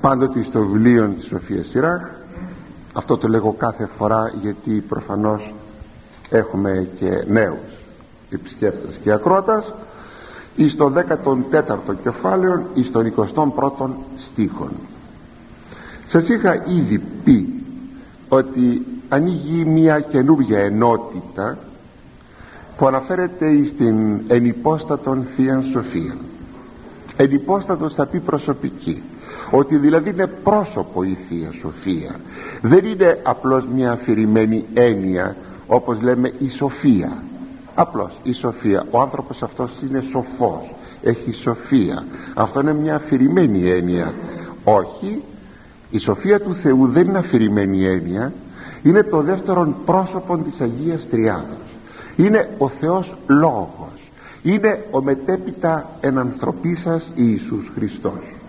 πάντοτε στο βιβλίο της Σοφίας Σιράχ. Αυτό το λέγω κάθε φορά γιατί προφανώς έχουμε και νέους επισκέπτες και ακρότας ή στο 14ο κεφάλαιο ή στον 21ο στίχον. Σας είχα ήδη πει ότι ανοίγει μια καινούργια ενότητα που αναφέρεται στην ενυπόστατον Θεία Σοφία ενυπόστατος θα πει προσωπική ότι δηλαδή είναι πρόσωπο η Θεία Σοφία. Δεν είναι απλώς μια αφηρημένη έννοια όπως λέμε η Σοφία. Απλώς η Σοφία. Ο άνθρωπος αυτός είναι σοφός. Έχει σοφία. Αυτό είναι μια αφηρημένη έννοια. Όχι. Η σοφία του Θεού δεν είναι αφηρημένη έννοια. Είναι το δεύτερο πρόσωπο της Αγίας Τριάδος. Είναι ο Θεός Λόγος. Είναι ο μετέπειτα ενανθρωπίσας Ιησούς Χριστός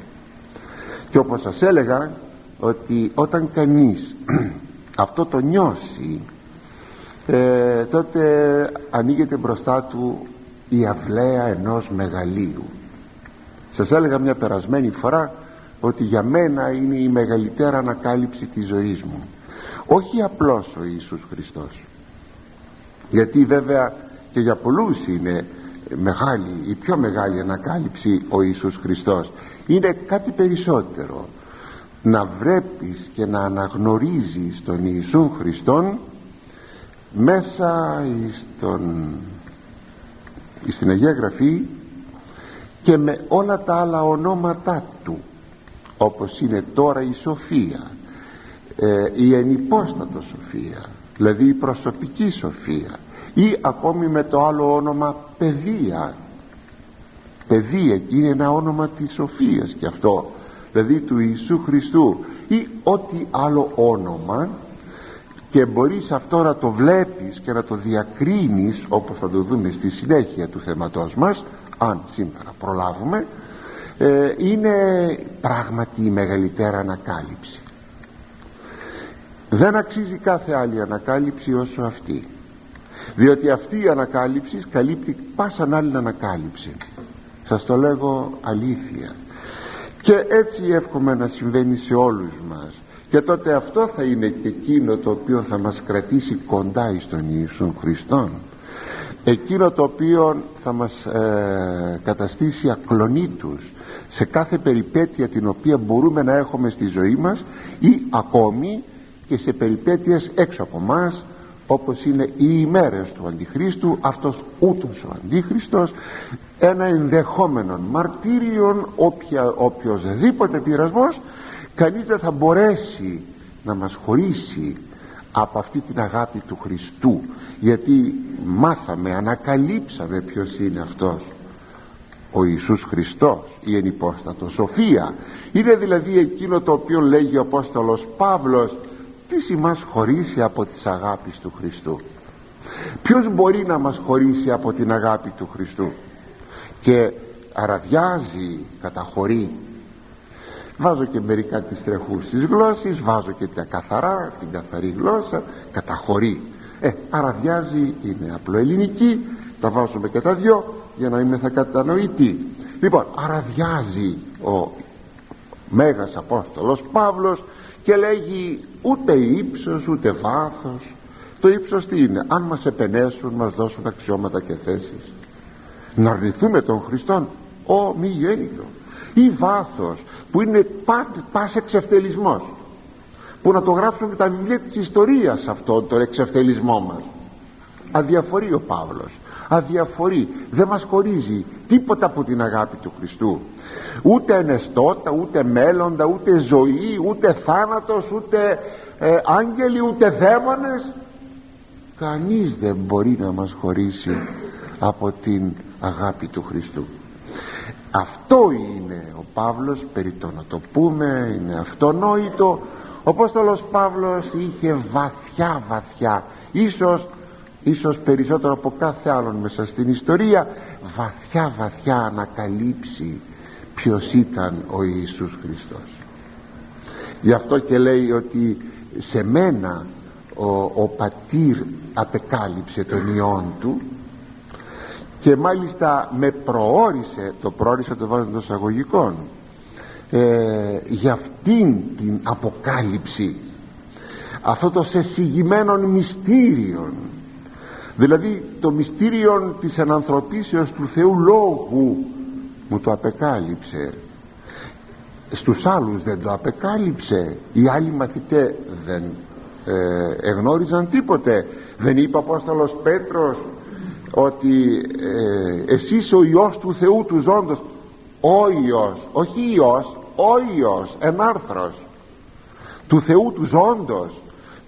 και όπως σας έλεγα ότι όταν κανείς αυτό το νιώσει ε, τότε ανοίγεται μπροστά του η αυλαία ενός μεγαλείου. Σας έλεγα μια περασμένη φορά ότι για μένα είναι η μεγαλύτερα ανακάλυψη της ζωής μου. Όχι απλώς ο Ιησούς Χριστός. Γιατί βέβαια και για πολλούς είναι μεγάλη, η πιο μεγάλη ανακάλυψη ο Ιησούς Χριστός είναι κάτι περισσότερο. Να βρέπεις και να αναγνωρίζεις τον Ιησού Χριστόν μέσα στον, στην Αγία Γραφή και με όλα τα άλλα ονόματά του όπως είναι τώρα η Σοφία ε, η ενυπόστατο Σοφία δηλαδή η προσωπική Σοφία ή ακόμη με το άλλο όνομα παιδεία παιδεία και είναι ένα όνομα της Σοφίας και αυτό δηλαδή του Ιησού Χριστού ή ό,τι άλλο όνομα και μπορείς αυτό να το βλέπεις και να το διακρίνεις όπως θα το δούμε στη συνέχεια του θέματός μας αν σήμερα προλάβουμε ε, είναι πράγματι η μεγαλύτερα ανακάλυψη. Δεν αξίζει κάθε άλλη ανακάλυψη όσο αυτή. Διότι αυτή η ανακάλυψη καλύπτει πάσαν άλλη ανακάλυψη σας το λέγω αλήθεια. Και έτσι εύχομαι να συμβαίνει σε όλους μας. Και τότε αυτό θα είναι και εκείνο το οποίο θα μας κρατήσει κοντά στον Ιησούν Χριστόν. Εκείνο το οποίο θα μας ε, καταστήσει ακλονίτους σε κάθε περιπέτεια την οποία μπορούμε να έχουμε στη ζωή μας ή ακόμη και σε περιπέτειες έξω από μας όπως είναι οι ημέρες του Αντιχρίστου αυτός ούτως ο Αντίχριστος ένα ενδεχόμενο μαρτύριον όποια, οποιοδήποτε πειρασμός κανείς δεν θα μπορέσει να μας χωρίσει από αυτή την αγάπη του Χριστού γιατί μάθαμε, ανακαλύψαμε ποιος είναι αυτός. Ο Ιησούς Χριστός η ενυπόστατο Σοφία. Είναι δηλαδή εκείνο το οποίο λέγει ο Απόστολος Παύλος τι μας χωρίσει από τις αγάπης του Χριστού. Ποιος μπορεί να μας χωρίσει από την αγάπη του Χριστού; Και αραδιάζει καταχωρεί. Βάζω και μερικά τις τρεχούς της γλώσσης βάζω και τα καθαρά την καθαρή γλώσσα καταχωρεί. Ε, αραδιάζει είναι απλοελληνική τα βάζουμε και τα δυο για να είμαι θα κατανοητή. Λοιπόν αραδιάζει ο Μέγας Απόστολος Παύλος και λέγει ούτε ύψος ούτε βάθος. Το ύψος τι είναι; Αν μας επενέσουν μας δώσουν αξιώματα και θέσεις. Να αρνηθούμε τον Χριστόν. Ο μη γέννητο ή βάθος που είναι πας εξευτελισμός. Που να το γράψουν και τα βιβλία της ιστορίας αυτόν τον εξευτελισμό μας. Αδιαφορεί ο Παύλος αδιαφορεί δεν μας χωρίζει τίποτα από την αγάπη του Χριστού. Ούτε ενεστώτα ούτε μέλλοντα ούτε ζωή ούτε θάνατος ούτε ε, άγγελοι ούτε δαίμονες. Κανείς δεν μπορεί να μας χωρίσει από την αγάπη του Χριστού. Αυτό είναι ο Παύλος περί το να το πούμε είναι αυτονόητο. Ο Απόστολος Παύλος είχε βαθιά βαθιά ίσως ίσως περισσότερο από κάθε άλλον μέσα στην ιστορία βαθιά βαθιά ανακαλύψει ποιος ήταν ο Ιησούς Χριστός. Γι' αυτό και λέει ότι σε μένα ο, ο πατήρ απεκάλυψε τον Υιόν του και μάλιστα με προόρισε το προόρισε το βάζω των εισαγωγικών ε, για αυτήν την αποκάλυψη. Αυτό το σεσυγημένο μυστήριο δηλαδή το μυστήριο της ενανθρωπίσεως του Θεού Λόγου μου το απεκάλυψε. Στους άλλους δεν το απεκάλυψε. Οι άλλοι μαθητές δεν ε, εγνώριζαν τίποτε. Δεν είπε ο Απόστολος Πέτρος ότι ε, εσύ είσαι ο Υιός του Θεού του ζώντος ο Υιός όχι Υιός ο Υιός ενάρθρος του Θεού του ζώντος.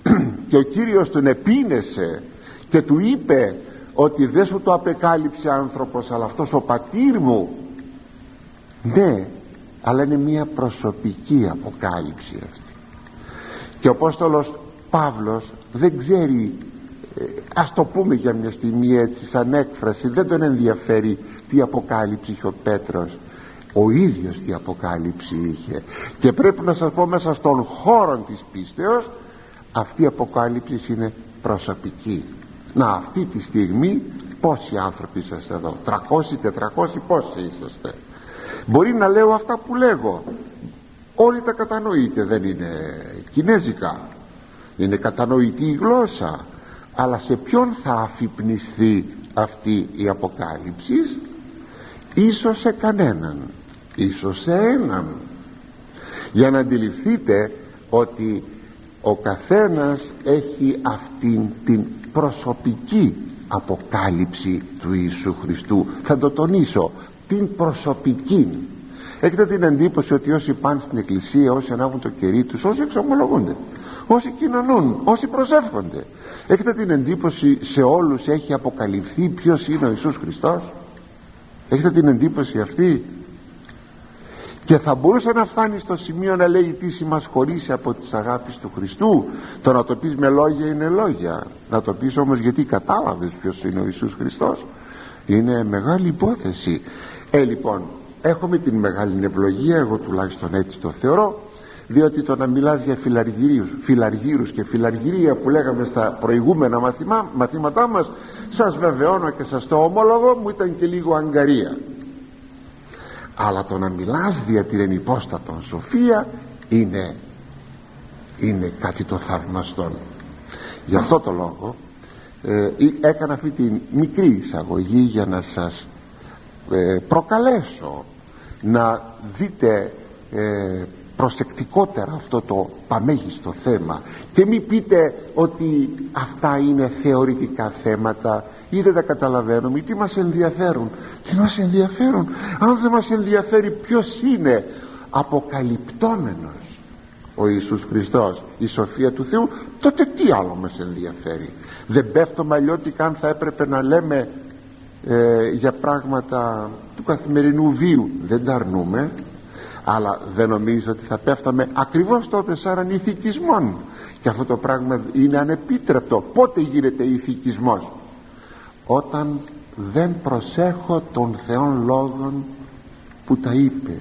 Και ο Κύριος τον επίνεσε και του είπε ότι δεν σου το απεκάλυψε άνθρωπος αλλά αυτός ο πατήρ μου. Ναι αλλά είναι μια προσωπική αποκάλυψη αυτή. Και ο Απόστολος Παύλος δεν ξέρει ε, ας το πούμε για μια στιγμή έτσι σαν έκφραση δεν τον ενδιαφέρει τι αποκάλυψη είχε ο Πέτρος. Ο ίδιος τι αποκάλυψη είχε. Και πρέπει να σας πω μέσα στον χώρο της πίστεως αυτή η αποκάλυψη είναι προσωπική να αυτή τη στιγμή πόσοι άνθρωποι είσαστε εδώ; 300, 400 πόσοι είσαστε; Μπορεί να λέω αυτά που λέγω. Όλοι τα κατανοείτε δεν είναι κινέζικα. Είναι κατανοητή η γλώσσα. Αλλά σε ποιον θα αφυπνιστεί αυτή η αποκάλυψη; Ίσως σε κανέναν. Ίσως σε έναν. Για να αντιληφθείτε ότι ο καθένας έχει αυτήν την προσωπική αποκάλυψη του Ιησού Χριστού. Θα το τονίσω την προσωπική. Έχετε την εντύπωση ότι όσοι πάνε στην εκκλησία όσοι ανάβουν το κερί τους όσοι εξομολογούνται όσοι κοινωνούν όσοι προσεύχονται έχετε την εντύπωση σε όλους έχει αποκαλυφθεί ποιος είναι ο Ιησούς Χριστός; Έχετε την εντύπωση αυτή; Και θα μπορούσε να φτάνει στο σημείο να λέει τι μας χωρίσει από τις αγάπης του Χριστού το να το πεις με λόγια είναι λόγια. Να το πεις όμως γιατί κατάλαβες ποιος είναι ο Ιησούς Χριστός είναι μεγάλη υπόθεση. Ε λοιπόν έχουμε την μεγάλη ευλογία εγώ τουλάχιστον έτσι το θεωρώ διότι το να μιλάς για φιλαργύρους, φιλαργύρους και φιλαργυρία που λέγαμε στα προηγούμενα μαθήμα, μαθήματά μας σας βεβαιώνω και σας το ομόλογο μου ήταν και λίγο αγκαρία αλλά το να μιλάς δια την ενυπόστατον σοφία είναι είναι κάτι το θαυμαστό. Γι' αυτό το λόγο ε, έκανα αυτή τη μικρή εισαγωγή για να σας ε, προκαλέσω να δείτε ε, προσεκτικότερα αυτό το παμέγιστο θέμα. Και μην πείτε ότι αυτά είναι θεωρητικά θέματα. Ή δεν τα καταλαβαίνουμε ή τι μας ενδιαφέρουν. Τι μας ενδιαφέρουν; Αν δεν μας ενδιαφέρει ποιος είναι αποκαλυπτόμενος ο Ιησούς Χριστός η σοφία του Θεού τότε τι άλλο μας ενδιαφέρει; Δεν πέφτουμε αλλιώτικα αν θα έπρεπε να λέμε ε, για πράγματα του καθημερινού βίου. Δεν τα αρνούμε αλλά δεν νομίζω ότι θα πέφταμε ακριβώς τότε σαν ηθικισμόν και αυτό το πράγμα είναι ανεπίτρεπτο. Πότε γίνεται ηθικισμός; Όταν δεν προσέχω των Θεών λόγων που τα είπε.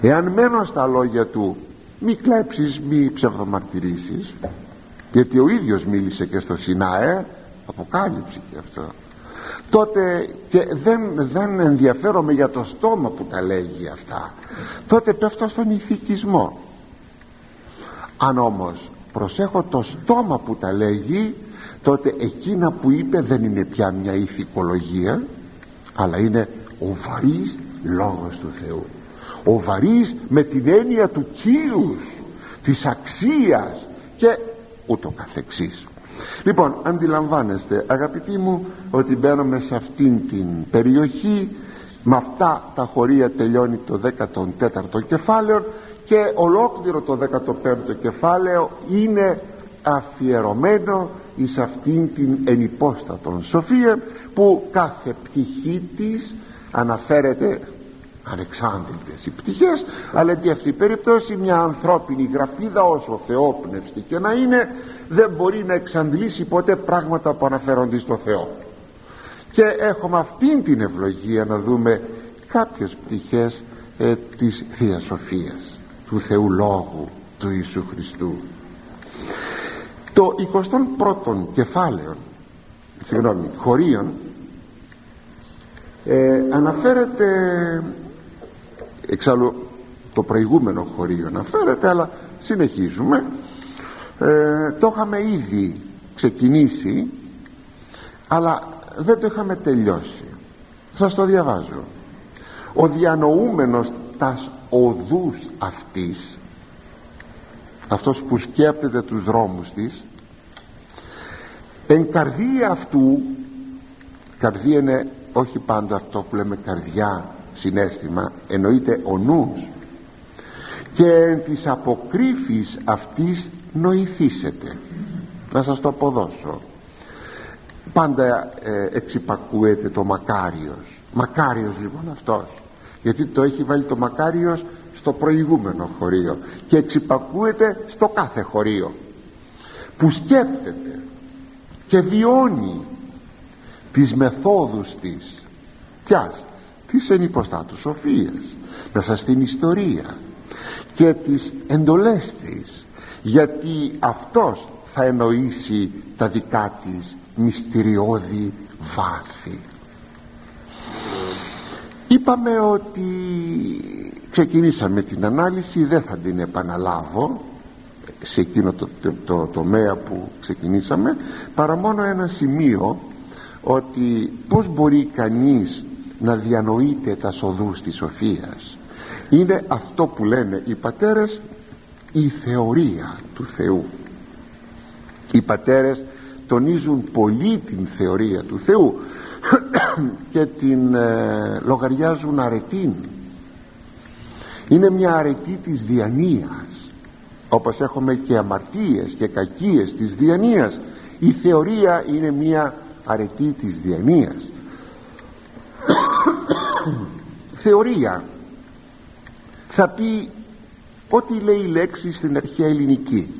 Εάν μένω στα λόγια του μη κλέψεις μη ψευδομαρτυρήσεις. Γιατί ο ίδιος μίλησε και στο Σινάε αποκάλυψη και αυτό τότε και δεν, δεν ενδιαφέρομαι για το στόμα που τα λέγει αυτά. Τότε πέφτω στον ηθικισμό. Αν όμως προσέχω το στόμα που τα λέγει τότε εκείνα που είπε δεν είναι πια μια ηθικολογία αλλά είναι ο βαρύς λόγος του Θεού. Ο βαρύς με την έννοια του κύρους της αξίας και ούτω καθεξής λοιπόν αντιλαμβάνεστε αγαπητοί μου ότι μπαίνουμε σε αυτήν την περιοχή με αυτά τα χωρία τελειώνει το 14ο κεφάλαιο και ολόκληρο το 15ο κεφάλαιο είναι αφιερωμένο εις αυτήν την ενυπόστατον σοφία που κάθε πτυχή της αναφέρεται ανεξάντλητες οι πτυχές αλλά και αυτή η περίπτωση μια ανθρώπινη γραφίδα όσο θεόπνευστη και να είναι δεν μπορεί να εξαντλήσει ποτέ πράγματα που αναφέρονται στο Θεό. Και έχουμε αυτήν την ευλογία να δούμε κάποιες πτυχές ε, της Θείας Σοφίας του Θεού Λόγου του Ιησού Χριστού. Το 21ο κεφάλαιο συγγνώμη χωρίων ε, αναφέρεται εξάλλου το προηγούμενο χωρίο να φέρετε αλλά συνεχίζουμε ε, το είχαμε ήδη ξεκινήσει αλλά δεν το είχαμε τελειώσει. Σας το διαβάζω. Ο διανοούμενος τας οδούς αυτής αυτός που σκέπτεται τους δρόμους της εν καρδία αυτού καρδία είναι όχι πάντα αυτό που λέμε καρδιά συνέστημα εννοείται ο νους και εν της αποκρύφης αυτής νοηθήσετε. Να σας το αποδώσω. Πάντα ε, εξυπακούεται το μακάριος. Μακάριος λοιπόν αυτός. Γιατί το έχει βάλει το μακάριος στο προηγούμενο χωρίο και εξυπακούεται στο κάθε χωρίο. Που σκέπτεται και βιώνει τις μεθόδους της ποιας της ενυποστάτους σοφίας μέσα στην ιστορία και τις εντολές της γιατί αυτός θα εννοήσει τα δικά της μυστηριώδη βάθη. Είπαμε ότι ξεκινήσαμε την ανάλυση δεν θα την επαναλάβω σε εκείνο το, το, το τομέα που ξεκινήσαμε παρά μόνο ένα σημείο ότι πως μπορεί κανείς να διανοείται τα σοδούς της σοφίας. Είναι αυτό που λένε οι πατέρες η θεωρία του Θεού. Οι πατέρες τονίζουν πολύ την θεωρία του Θεού και την ε, λογαριάζουν αρετήν. Είναι μια αρετή της διανοίας όπως έχουμε και αμαρτίες και κακίες της διανοίας η θεωρία είναι μια αρετή της διανοίας θεωρία θα πει ό,τι λέει η λέξη στην αρχαία ελληνική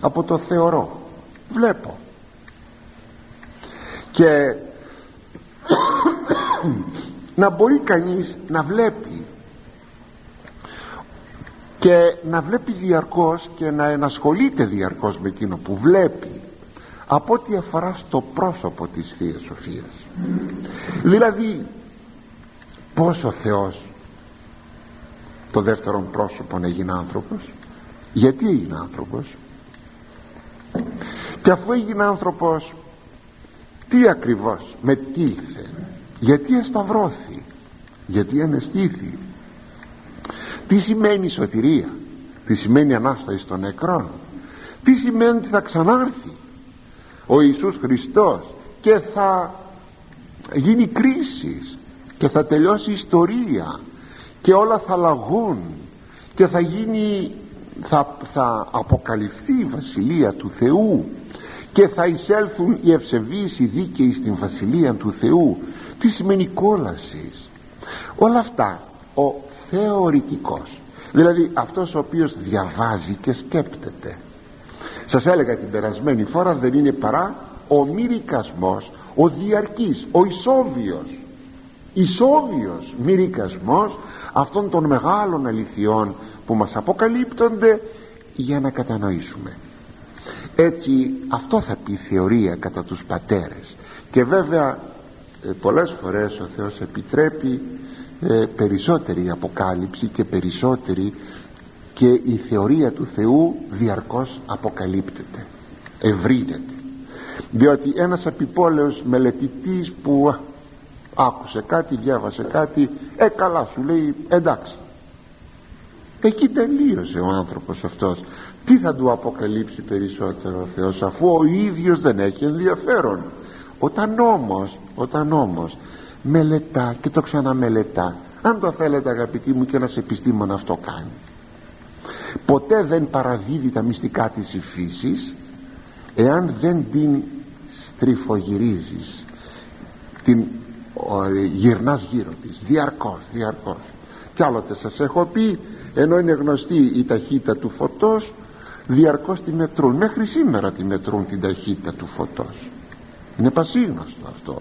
από το θεωρώ βλέπω. Και να μπορεί κανείς να βλέπει και να βλέπει διαρκώς και να ενασχολείται διαρκώς με εκείνο που βλέπει από ό,τι αφορά στο πρόσωπο της Θείας Σοφίας. Δηλαδή πως ο Θεός το δεύτερον πρόσωπο έγινε άνθρωπος. Γιατί έγινε άνθρωπος; Και αφού έγινε άνθρωπος τι ακριβώς με τι ήρθε; Γιατί εσταυρώθη; Γιατί ανεστήθη; Τι σημαίνει σωτηρία; Τι σημαίνει Ανάσταση των νεκρών; Τι σημαίνει ότι θα ξανάρθει ο Ιησούς Χριστός και θα γίνει κρίση και θα τελειώσει η ιστορία και όλα θα λαγούν και θα γίνει θα, θα αποκαλυφθεί η Βασιλεία του Θεού και θα εισέλθουν οι ευσεβείς οι δίκαιοι στην Βασιλεία του Θεού. Τι σημαίνει κόλασης; Όλα αυτά ο θεωρητικός. Δηλαδή αυτός ο οποίος διαβάζει και σκέπτεται. Σας έλεγα την περασμένη φορά δεν είναι παρά ο μυρικασμός ο διαρκής, ο ισόβιος ισόβιος μυρικασμός αυτών των μεγάλων αληθιών που μας αποκαλύπτονται για να κατανοήσουμε. Έτσι αυτό θα πει θεωρία κατά τους πατέρες. Και βέβαια ε, πολλές φορές ο Θεός επιτρέπει ε, περισσότερη αποκάλυψη και περισσότερη και η θεωρία του Θεού διαρκώς αποκαλύπτεται ευρύνεται. Διότι ένας επιπόλαιος μελετητής που άκουσε κάτι, διάβασε κάτι. Ε καλά σου λέει εντάξει. Εκεί τελείωσε ο άνθρωπος αυτός. Τι θα του αποκαλύψει περισσότερο ο Θεός αφού ο ίδιος δεν έχει ενδιαφέρον. Όταν όμως όταν όμως μελετά και το ξαναμελετά αν το θέλετε αγαπητοί μου και ένας επιστήμονας αυτό κάνει. Ποτέ δεν παραδίδει τα μυστικά της φύσης εάν δεν την στριφογυρίζεις την γυρνάς γύρω της διαρκώς διαρκώς. Κι άλλοτε σας έχω πει ενώ είναι γνωστή η ταχύτητα του φωτός διαρκώς τη μετρούν μέχρι σήμερα τη μετρούν την ταχύτητα του φωτός. Είναι πασίγνωστο αυτό.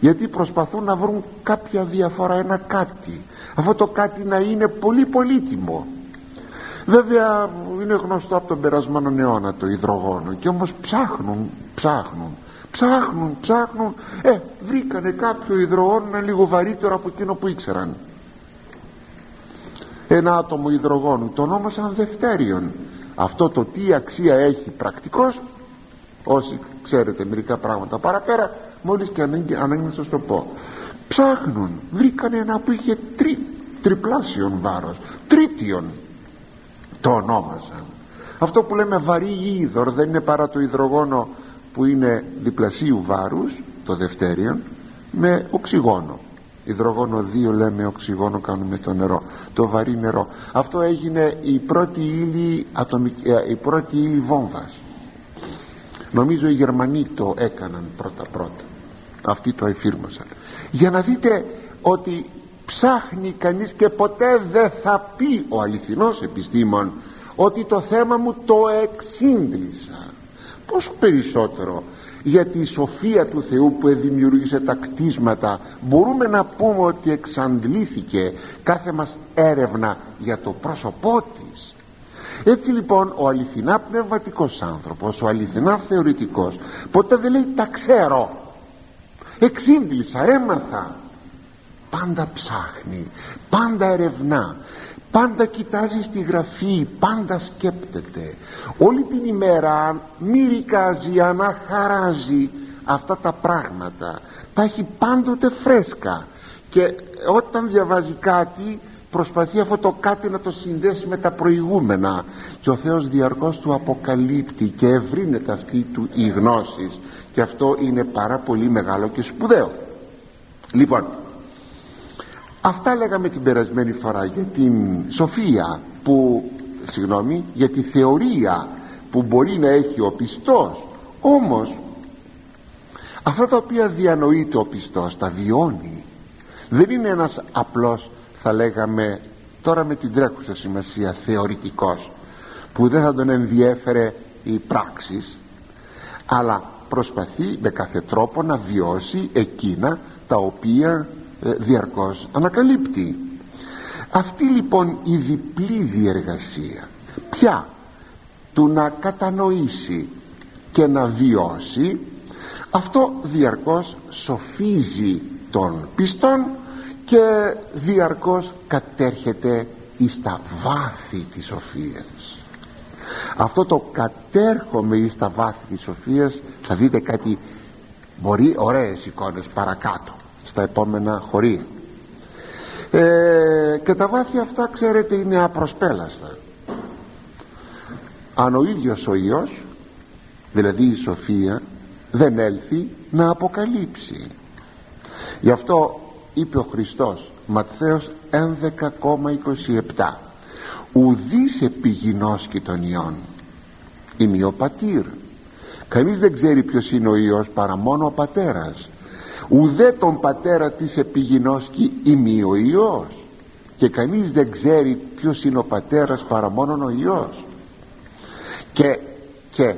Γιατί προσπαθούν να βρουν κάποια διαφορά ένα κάτι. Αυτό το κάτι να είναι πολύ πολύτιμο. Βέβαια είναι γνωστό από τον περασμένο αιώνα το υδρογόνο. Και όμως ψάχνουν ψάχνουν ψάχνουν ψάχνουν. Ε βρήκανε κάποιο υδρογόνο λίγο βαρύτερο από εκείνο που ήξεραν. Ε ένα άτομο υδρογόνου το ονόμασαν δευτέριον. Αυτό το τι αξία έχει πρακτικός όσοι ξέρετε μερικά πράγματα παραπέρα μόλις και ανάγκη να σας το πω. Ψάχνουν βρήκαν ένα που είχε τρι, τριπλάσιον βάρος τρίτιον. Το ονόμασαν. Αυτό που λέμε βαρύ είδωρ δεν είναι παρά το υδρογόνο που είναι διπλασίου βάρους το δευτέριον με οξυγόνο. Υδρογόνο 2 λέμε οξυγόνο κάνουμε το νερό το βαρύ νερό. Αυτό έγινε η πρώτη ύλη, ατομική, ε, η πρώτη ύλη βόμβας. Νομίζω οι Γερμανοί το έκαναν πρώτα πρώτα. Αυτοί το εφήρμοσαν. Για να δείτε ότι ψάχνει κανείς και ποτέ δεν θα πει ο αληθινός επιστήμον ότι το θέμα μου το εξήγησα πόσο περισσότερο για τη σοφία του Θεού που δημιούργησε τα κτίσματα μπορούμε να πούμε ότι εξαντλήθηκε κάθε μας έρευνα για το πρόσωπό της. Έτσι λοιπόν ο αληθινά πνευματικός άνθρωπος ο αληθινά θεωρητικός ποτέ δεν λέει τα ξέρω εξήγησα, έμαθα. Πάντα ψάχνει πάντα ερευνά πάντα κοιτάζει στη γραφή πάντα σκέπτεται. Όλη την ημέρα μυρικάζει αναχαράζει αυτά τα πράγματα. Τα έχει πάντοτε φρέσκα. Και όταν διαβάζει κάτι προσπαθεί αυτό το κάτι να το συνδέσει με τα προηγούμενα. Και ο Θεός διαρκώς του αποκαλύπτει και ευρύνεται αυτή του η γνώση. Και αυτό είναι πάρα πολύ μεγάλο και σπουδαίο. Λοιπόν αυτά λέγαμε την περασμένη φορά για την σοφία που συγγνώμη για τη θεωρία που μπορεί να έχει ο πιστός. Όμως αυτά τα οποία διανοείται ο πιστός τα βιώνει. Δεν είναι ένας απλός θα λέγαμε τώρα με την τρέχουσα σημασία θεωρητικός που δεν θα τον ενδιέφερε οι πράξεις αλλά προσπαθεί με κάθε τρόπο να βιώσει εκείνα τα οποία ε, διαρκώς ανακαλύπτει. Αυτή λοιπόν η διπλή διεργασία πια του να κατανοήσει και να βιώσει αυτό διαρκώς σοφίζει τον πιστόν και διαρκώς κατέρχεται εις τα βάθη της σοφίας. Αυτό το κατέρχομαι εις τα βάθη της σοφίας θα δείτε κάτι μπορεί ωραίες εικόνες παρακάτω στα επόμενα χωρία ε, και τα βάθη αυτά ξέρετε είναι απροσπέλαστα. Αν ο ίδιος ο Υιός δηλαδή η Σοφία δεν έλθει να αποκαλύψει. Γι' αυτό είπε ο Χριστός Ματθαίος 11,27 ουδής επιγεινός και των Υιών είμαι ο πατήρ κανείς δεν ξέρει ποιος είναι ο Υιός παρά μόνο ο πατέρας ουδέ τον πατέρα της επιγεινώσκει ημί ο Υιός. Και κανείς δεν ξέρει ποιος είναι ο πατέρας παρά μόνον ο Υιός. Και, και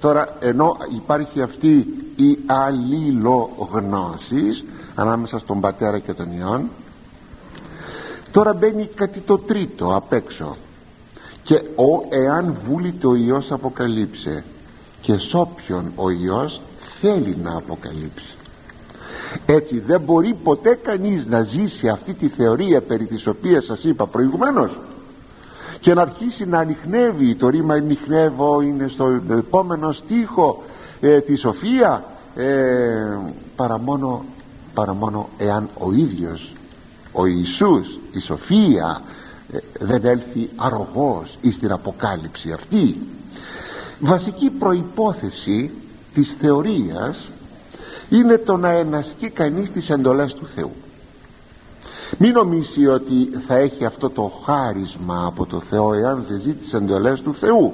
τώρα ενώ υπάρχει αυτή η αλληλογνώσης ανάμεσα στον πατέρα και τον Υιόν τώρα μπαίνει κάτι το τρίτο απ' έξω. Και ο, εάν βούλει ο Υιός αποκαλύψε και σ' όποιον ο Υιός θέλει να αποκαλύψει έτσι δεν μπορεί ποτέ κανείς να ζήσει αυτή τη θεωρία περί της οποίας σας είπα προηγουμένως και να αρχίσει να ανοιχνεύει. Το ρήμα ανοιχνεύω είναι στο επόμενο στίχο ε, τη σοφία ε, παρά, μόνο, παρά μόνο εάν ο ίδιος ο Ιησούς η σοφία ε, δεν έλθει αρρωγός εις την αποκάλυψη αυτή. Βασική προϋπόθεση της θεωρίας είναι το να ενασκεί κανείς τις εντολές του Θεού. Μην νομίσει ότι θα έχει αυτό το χάρισμα από το Θεό εάν δεν ζει τις εντολές του Θεού.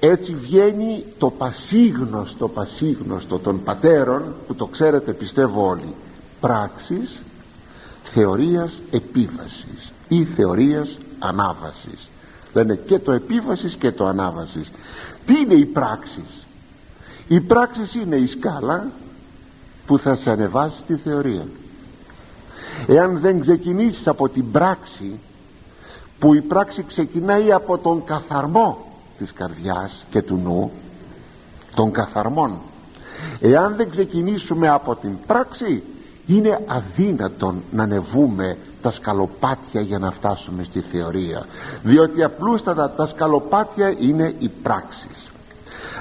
Έτσι βγαίνει το πασίγνωστο πασίγνωστο των πατέρων που το ξέρετε πιστεύω όλοι πράξεις θεωρίας επίβασης ή θεωρίας ανάβασης. Λένε και το επίβασης και το ανάβασης. Τι είναι οι πράξεις οι πράξεις είναι η σκάλα που θα σε ανεβάσει τη θεωρία. Εάν δεν ξεκινήσεις από την πράξη που η πράξη ξεκινάει από τον καθαρμό της καρδιάς και του νου των καθαρμών. Εάν δεν ξεκινήσουμε από την πράξη είναι αδύνατον να ανεβούμε τα σκαλοπάτια για να φτάσουμε στη θεωρία διότι απλούστατα τα σκαλοπάτια είναι οι πράξεις.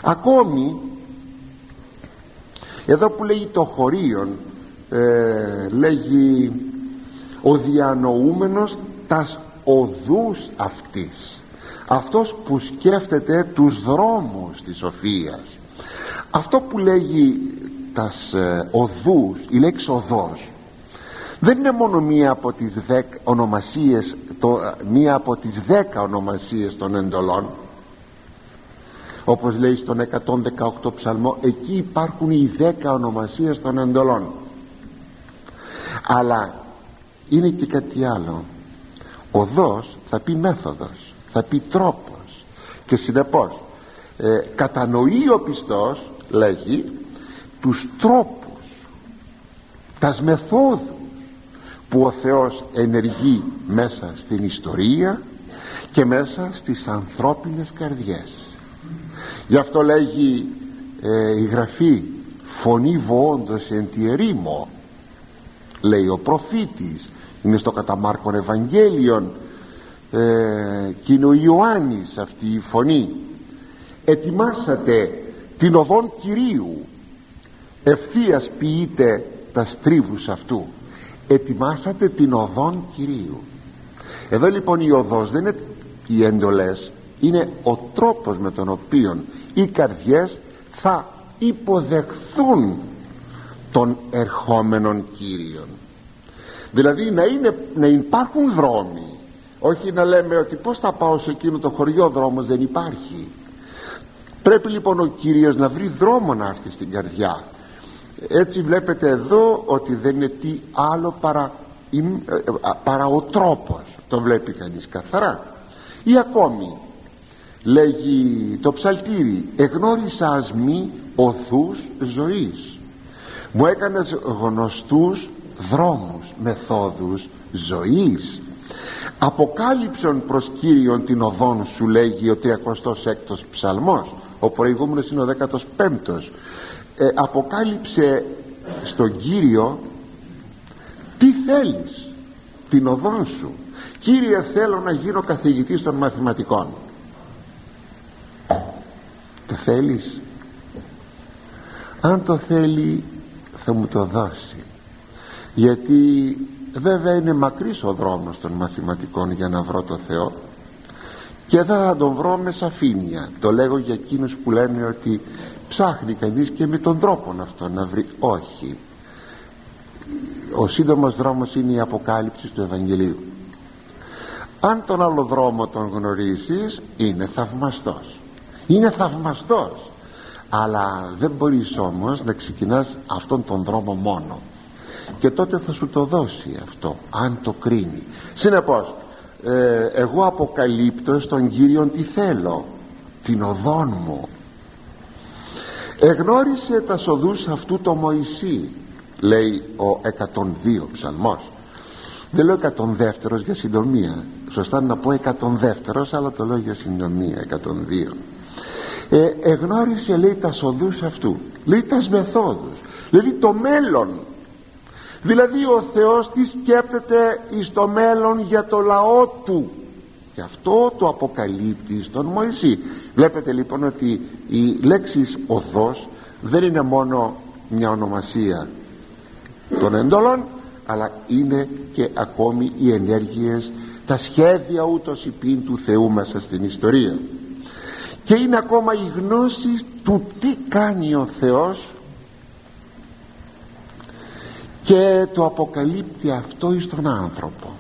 Ακόμη εδώ που λέγει το χωρίον ε, λέγει ο διανοούμενος τας οδούς αυτής. Αυτός που σκέφτεται τους δρόμους της σοφίας. Αυτό που λέγει τας ε, οδούς η λέξη οδός δεν είναι μόνο μία από τις δεκ ονομασίες το, μία από τις δέκα ονομασίες των εντολών όπως λέει στον 118 ψαλμό εκεί υπάρχουν οι δέκα ονομασίες των εντολών αλλά είναι και κάτι άλλο. Οδός θα πει μέθοδος θα πει τρόπος και συνεπώς ε, κατανοεί ο πιστός λέγει τους τρόπους τας μεθόδους που ο Θεός ενεργεί μέσα στην ιστορία και μέσα στις ανθρώπινες καρδιές γι' αυτό λέγει ε, η Γραφή φωνή βοώντος εν τη ερήμο λέει ο προφήτης. Είναι στο καταμάρκον Ευαγγέλιον ε, και είναι ο Ιωάννης αυτή η φωνή. Ετοιμάσατε την οδόν Κυρίου. Ευθείας ποιείτε τα στρίβους αυτού. Ετοιμάσατε την οδόν Κυρίου εδώ λοιπόν η οδός δεν είναι οι εντολές είναι ο τρόπος με τον οποίο οι καρδιές θα υποδεχθούν των ερχόμενων Κύριων δηλαδή να, είναι, να υπάρχουν δρόμοι. Όχι να λέμε ότι πως θα πάω σε εκείνο το χωριό δρόμος δεν υπάρχει. Πρέπει λοιπόν ο Κύριος να βρει δρόμο να έρθει στην καρδιά. Έτσι βλέπετε εδώ ότι δεν είναι τι άλλο παρά, ε, ε, παρά ο τρόπος. Το βλέπει κανείς καθαρά. Ή ακόμη λέγει το ψαλτήρι εγνώρισας ασμή οθούς ζωής. Μου έκανες γνωστούς δρόμους μεθόδους ζωής. Αποκάλυψον προς Κύριον την οδόν σου λέγει ο 36ος ψαλμός ο προηγούμενος είναι ο 15ος ε, αποκάλυψε στον Κύριο τι θέλεις την οδόν σου. Κύριε θέλω να γίνω καθηγητής των μαθηματικών το θέλεις; Αν το θέλει θα μου το δώσει. Γιατί βέβαια είναι μακρύς ο δρόμος των μαθηματικών για να βρω το Θεό. Και δεν θα τον βρω με σαφήνεια. Το λέγω για εκείνους που λένε ότι ψάχνει κανείς και με τον τρόπο αυτό να βρει. Όχι. Ο σύντομος δρόμος είναι η αποκάλυψη του Ευαγγελίου. Αν τον άλλο δρόμο τον γνωρίζεις είναι θαυμαστός είναι θαυμαστός. Αλλά δεν μπορείς όμως να ξεκινάς αυτόν τον δρόμο μόνο. Και τότε θα σου το δώσει αυτό αν το κρίνει. Συνεπώς ε, εγώ αποκαλύπτω στον Κύριον τι θέλω την οδόν μου. Εγνώρισε τα σοδούς αυτού το Μωυσή λέει ο 102 ψαλμός. Δεν λέω 102 για συντομία. Σωστά να πω 102 αλλά το λέω για συντομία 102 ε, εγνώρισε λέει τα σοδούς αυτού. Λέει τας μεθόδους δηλαδή το μέλλον. Δηλαδή ο Θεός τι σκέπτεται εις το μέλλον για το λαό του. Και αυτό το αποκαλύπτει στον Μωυσή. Βλέπετε λοιπόν ότι η λέξη οδός δεν είναι μόνο μια ονομασία των εντολών αλλά είναι και ακόμη οι ενέργειες τα σχέδια ούτως υπήν του Θεού μέσα στην ιστορία και είναι ακόμα η γνώση του τι κάνει ο Θεός. Και το αποκαλύπτει αυτό εις τον άνθρωπο.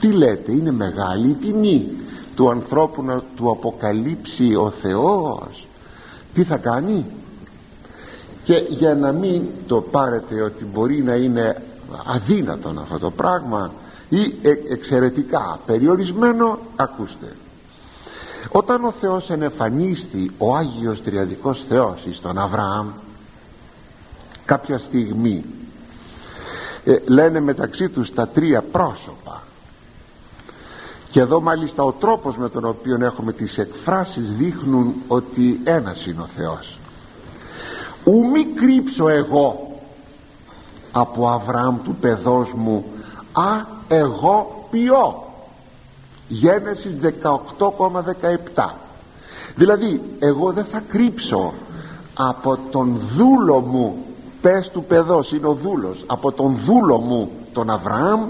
Τι λέτε είναι μεγάλη η τιμή του ανθρώπου να του αποκαλύψει ο Θεός. Τι θα κάνει; Και για να μην το πάρετε ότι μπορεί να είναι αδύνατον αυτό το πράγμα ή ε, εξαιρετικά περιορισμένο ακούστε όταν ο Θεός ενεφανίστη ο Άγιος Τριαδικός Θεός στον Αβραάμ κάποια στιγμή ε, λένε μεταξύ τους τα τρία πρόσωπα. Και εδώ μάλιστα ο τρόπος με τον οποίο έχουμε τις εκφράσεις δείχνουν ότι ένας είναι ο Θεός. Ου μη κρύψω εγώ από Αβραάμ του παιδός μου α εγώ ποιώ Γένεσης 18,17 δηλαδή εγώ δεν θα κρύψω από τον δούλο μου πες του παιδός είναι ο δούλος από τον δούλο μου τον Αβραάμ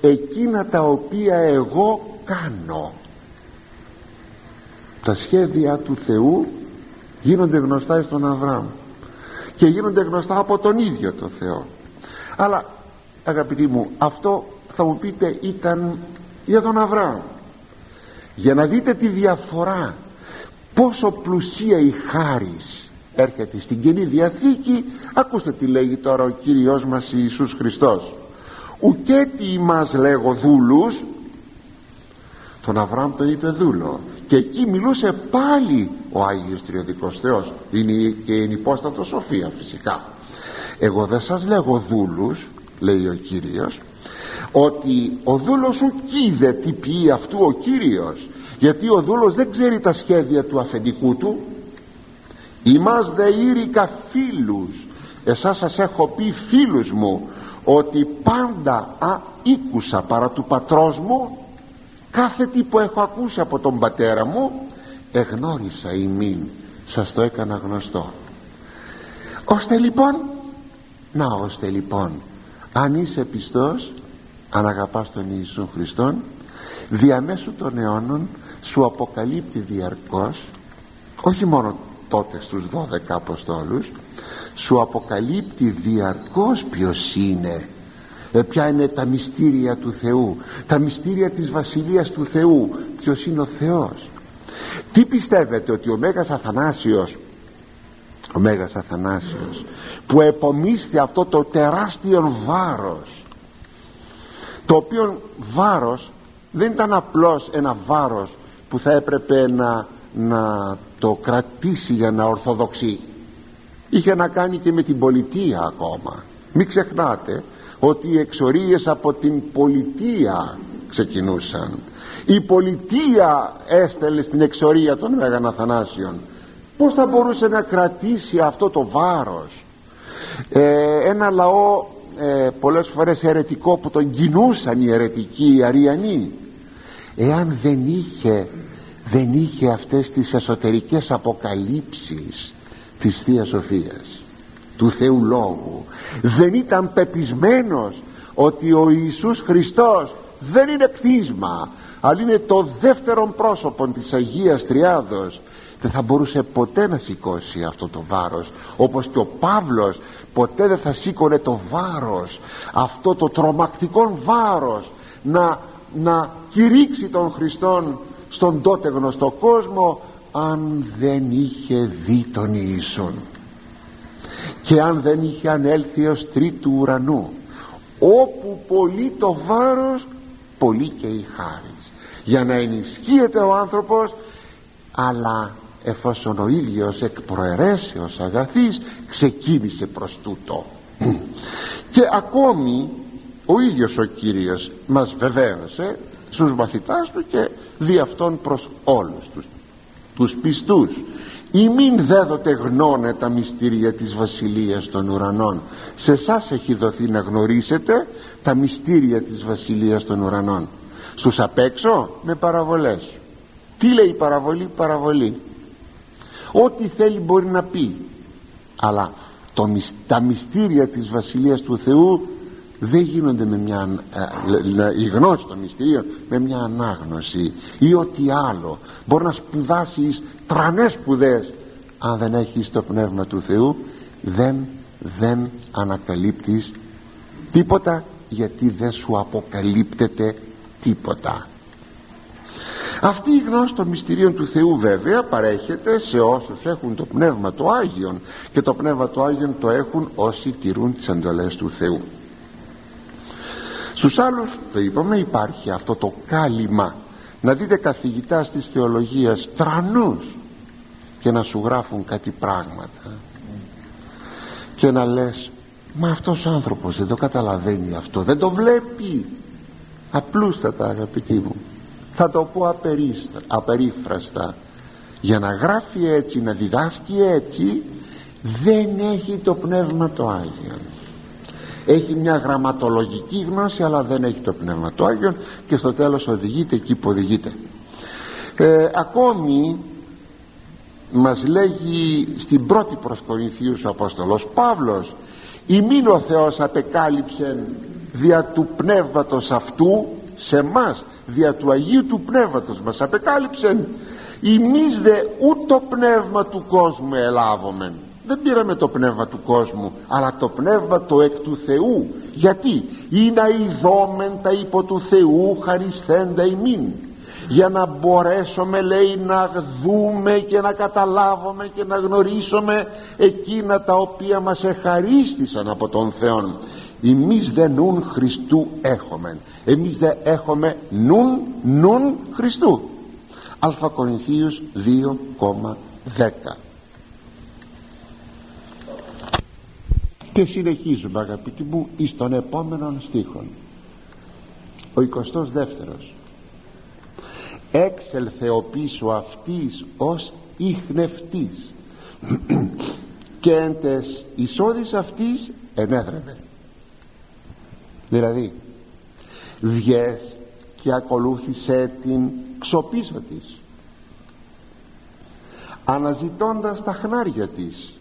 εκείνα τα οποία εγώ κάνω. Τα σχέδια του Θεού γίνονται γνωστά στον Αβραάμ και γίνονται γνωστά από τον ίδιο το Θεό. Αλλά αγαπητοί μου αυτό θα μου πείτε ήταν για τον Αβραάμ. Για να δείτε τη διαφορά πόσο πλουσία η χάρις έρχεται στην Καινή Διαθήκη. Ακούστε τι λέγει τώρα ο Κύριος μας Ιησούς Χριστός. Ουκέτι μας λέγω δούλους τον Αβραάμ το είπε δούλο. Και εκεί μιλούσε πάλι ο Άγιος Τριωδικός Θεός είναι και η υπόστατο σοφία φυσικά. Εγώ δεν σας λέγω δούλους λέει ο Κύριος ότι ο δούλος σου κοίδε τι πει αυτού ο Κύριος γιατί ο δούλος δεν ξέρει τα σχέδια του αφεντικού του. Ημάς δε ήρικα φίλους εσάς σας έχω πει φίλους μου ότι πάντα α, ήκουσα παρά του πατρός μου. Κάθε τι που έχω ακούσει από τον πατέρα μου εγνώρισα ημίν σας το έκανα γνωστό. Ώστε λοιπόν να ώστε λοιπόν αν είσαι πιστός αν αγαπάς τον Ιησού Χριστόν διαμέσου των αιώνων σου αποκαλύπτει διαρκώς όχι μόνο τότε στους 12 Αποστόλους σου αποκαλύπτει διαρκώς ποιος είναι. Ε, ποια είναι τα μυστήρια του Θεού τα μυστήρια της Βασιλείας του Θεού ποιος είναι ο Θεός. Τι πιστεύετε ότι ο Μέγας Αθανάσιος ο Μέγας Αθανάσιος που επομίστη αυτό το τεράστιο βάρος το οποίο βάρος δεν ήταν απλώς ένα βάρος που θα έπρεπε να, να το κρατήσει για να ορθοδοξεί. Είχε να κάνει και με την πολιτεία ακόμα. Μην ξεχνάτε ότι οι εξορίες από την πολιτεία ξεκινούσαν. Η πολιτεία έστελε στην εξορία των Μέγαν Αθανάσιων. Πως θα μπορούσε να κρατήσει αυτό το βάρος; Ε, ένα λαό ε, πολλές φορές αιρετικό που τον κινούσαν οι αιρετικοί οι αριανοί. Εάν δεν είχε δεν είχε αυτές τις εσωτερικές αποκαλύψεις της Θείας Σοφίας του Θεού Λόγου δεν ήταν πεπισμένος ότι ο Ιησούς Χριστός δεν είναι κτίσμα αλλά είναι το δεύτερο πρόσωπο της Αγίας Τριάδος δεν θα μπορούσε ποτέ να σηκώσει αυτό το βάρος όπως και ο Παύλος ποτέ δεν θα σήκωνε το βάρος αυτό το τρομακτικό βάρος να, να κηρύξει τον Χριστόν στον τότε γνωστό κόσμο αν δεν είχε δει τον Ιησούν και αν δεν είχε ανέλθει ως τρίτου ουρανού όπου πολύ το βάρος πολύ και η χάρη για να ενισχύεται ο άνθρωπος αλλά εφόσον ο ίδιος εκ προαιρέσεως αγαθής ξεκίνησε προς τούτο. Και ακόμη ο ίδιος ο Κύριος μας βεβαίωσε στους μαθητάς του και δι' αυτόν προς όλους τους τους πιστούς. Ή μην δέδοτε γνώνε τα μυστήρια της Βασιλείας των ουρανών. Σε εσάς έχει δοθεί να γνωρίσετε τα μυστήρια της Βασιλείας των ουρανών. Στους απ' έξω με παραβολές τι λέει η παραβολή; Παραβολή ό,τι θέλει μπορεί να πει. Αλλά το, τα μυστήρια της Βασιλείας του Θεού δεν γίνονται με μια ε, η γνώση των μυστηρίων με μια ανάγνωση ή ό,τι άλλο. Μπορεί να σπουδάσεις τρανές σπουδές. Αν δεν έχεις το Πνεύμα του Θεού δεν, δεν ανακαλύπτεις τίποτα γιατί δεν σου αποκαλύπτεται τίποτα αυτή η γνώση των μυστηρίων του Θεού βέβαια παρέχεται σε όσους έχουν το Πνεύμα το Άγιον και το Πνεύμα το Άγιον το έχουν όσοι τηρούν τις εντολές του Θεού. Στους άλλους το είπαμε υπάρχει αυτό το κάλυμα. Να δείτε καθηγητάς της θεολογίας τρανούς και να σου γράφουν κάτι πράγματα. Και να λες μα αυτός ο άνθρωπος δεν το καταλαβαίνει αυτό δεν το βλέπει απλούστατα αγαπητοί μου θα το πω απερίφραστα. Για να γράφει έτσι να διδάσκει έτσι δεν έχει το πνεύμα το Άγιο έχει μια γραμματολογική γνώση αλλά δεν έχει το Πνεύμα του Άγιον και στο τέλος οδηγείται εκεί που οδηγείται. Ε, ακόμη μας λέγει στην πρώτη προς Κορινθίους ο Απόστολος Παύλος ημίν ο Θεός απεκάλυψε δια του πνεύματος αυτού σε μας δια του Αγίου του Πνεύματος μας απεκάλυψε ημείς δε ούτω πνεύμα του κόσμου ελάβομεν δεν πήραμε το πνεύμα του κόσμου αλλά το πνεύμα το εκ του Θεού. Γιατί; Είναι αειδόμεν τα υπό του Θεού χαρισθέντα ημίν. Για να μπορέσουμε λέει να δούμε και να καταλάβουμε και να γνωρίσουμε εκείνα τα οποία μας εχαρίστησαν από τον Θεό εμείς δεν νουν Χριστού έχουμε εμείς δεν έχουμε νουν νουν Χριστού. Α Κορινθίους 2,10 και συνεχίζουμε αγαπητοί μου εις τον επόμενο στίχον. Ο 22ος έξελθε ο πίσω αυτής ως ίχνευτής. Και εν τες εισόδης αυτής ενέδρευε δηλαδή βγες και ακολούθησε την ξοπίσω της αναζητώντας τα χνάρια της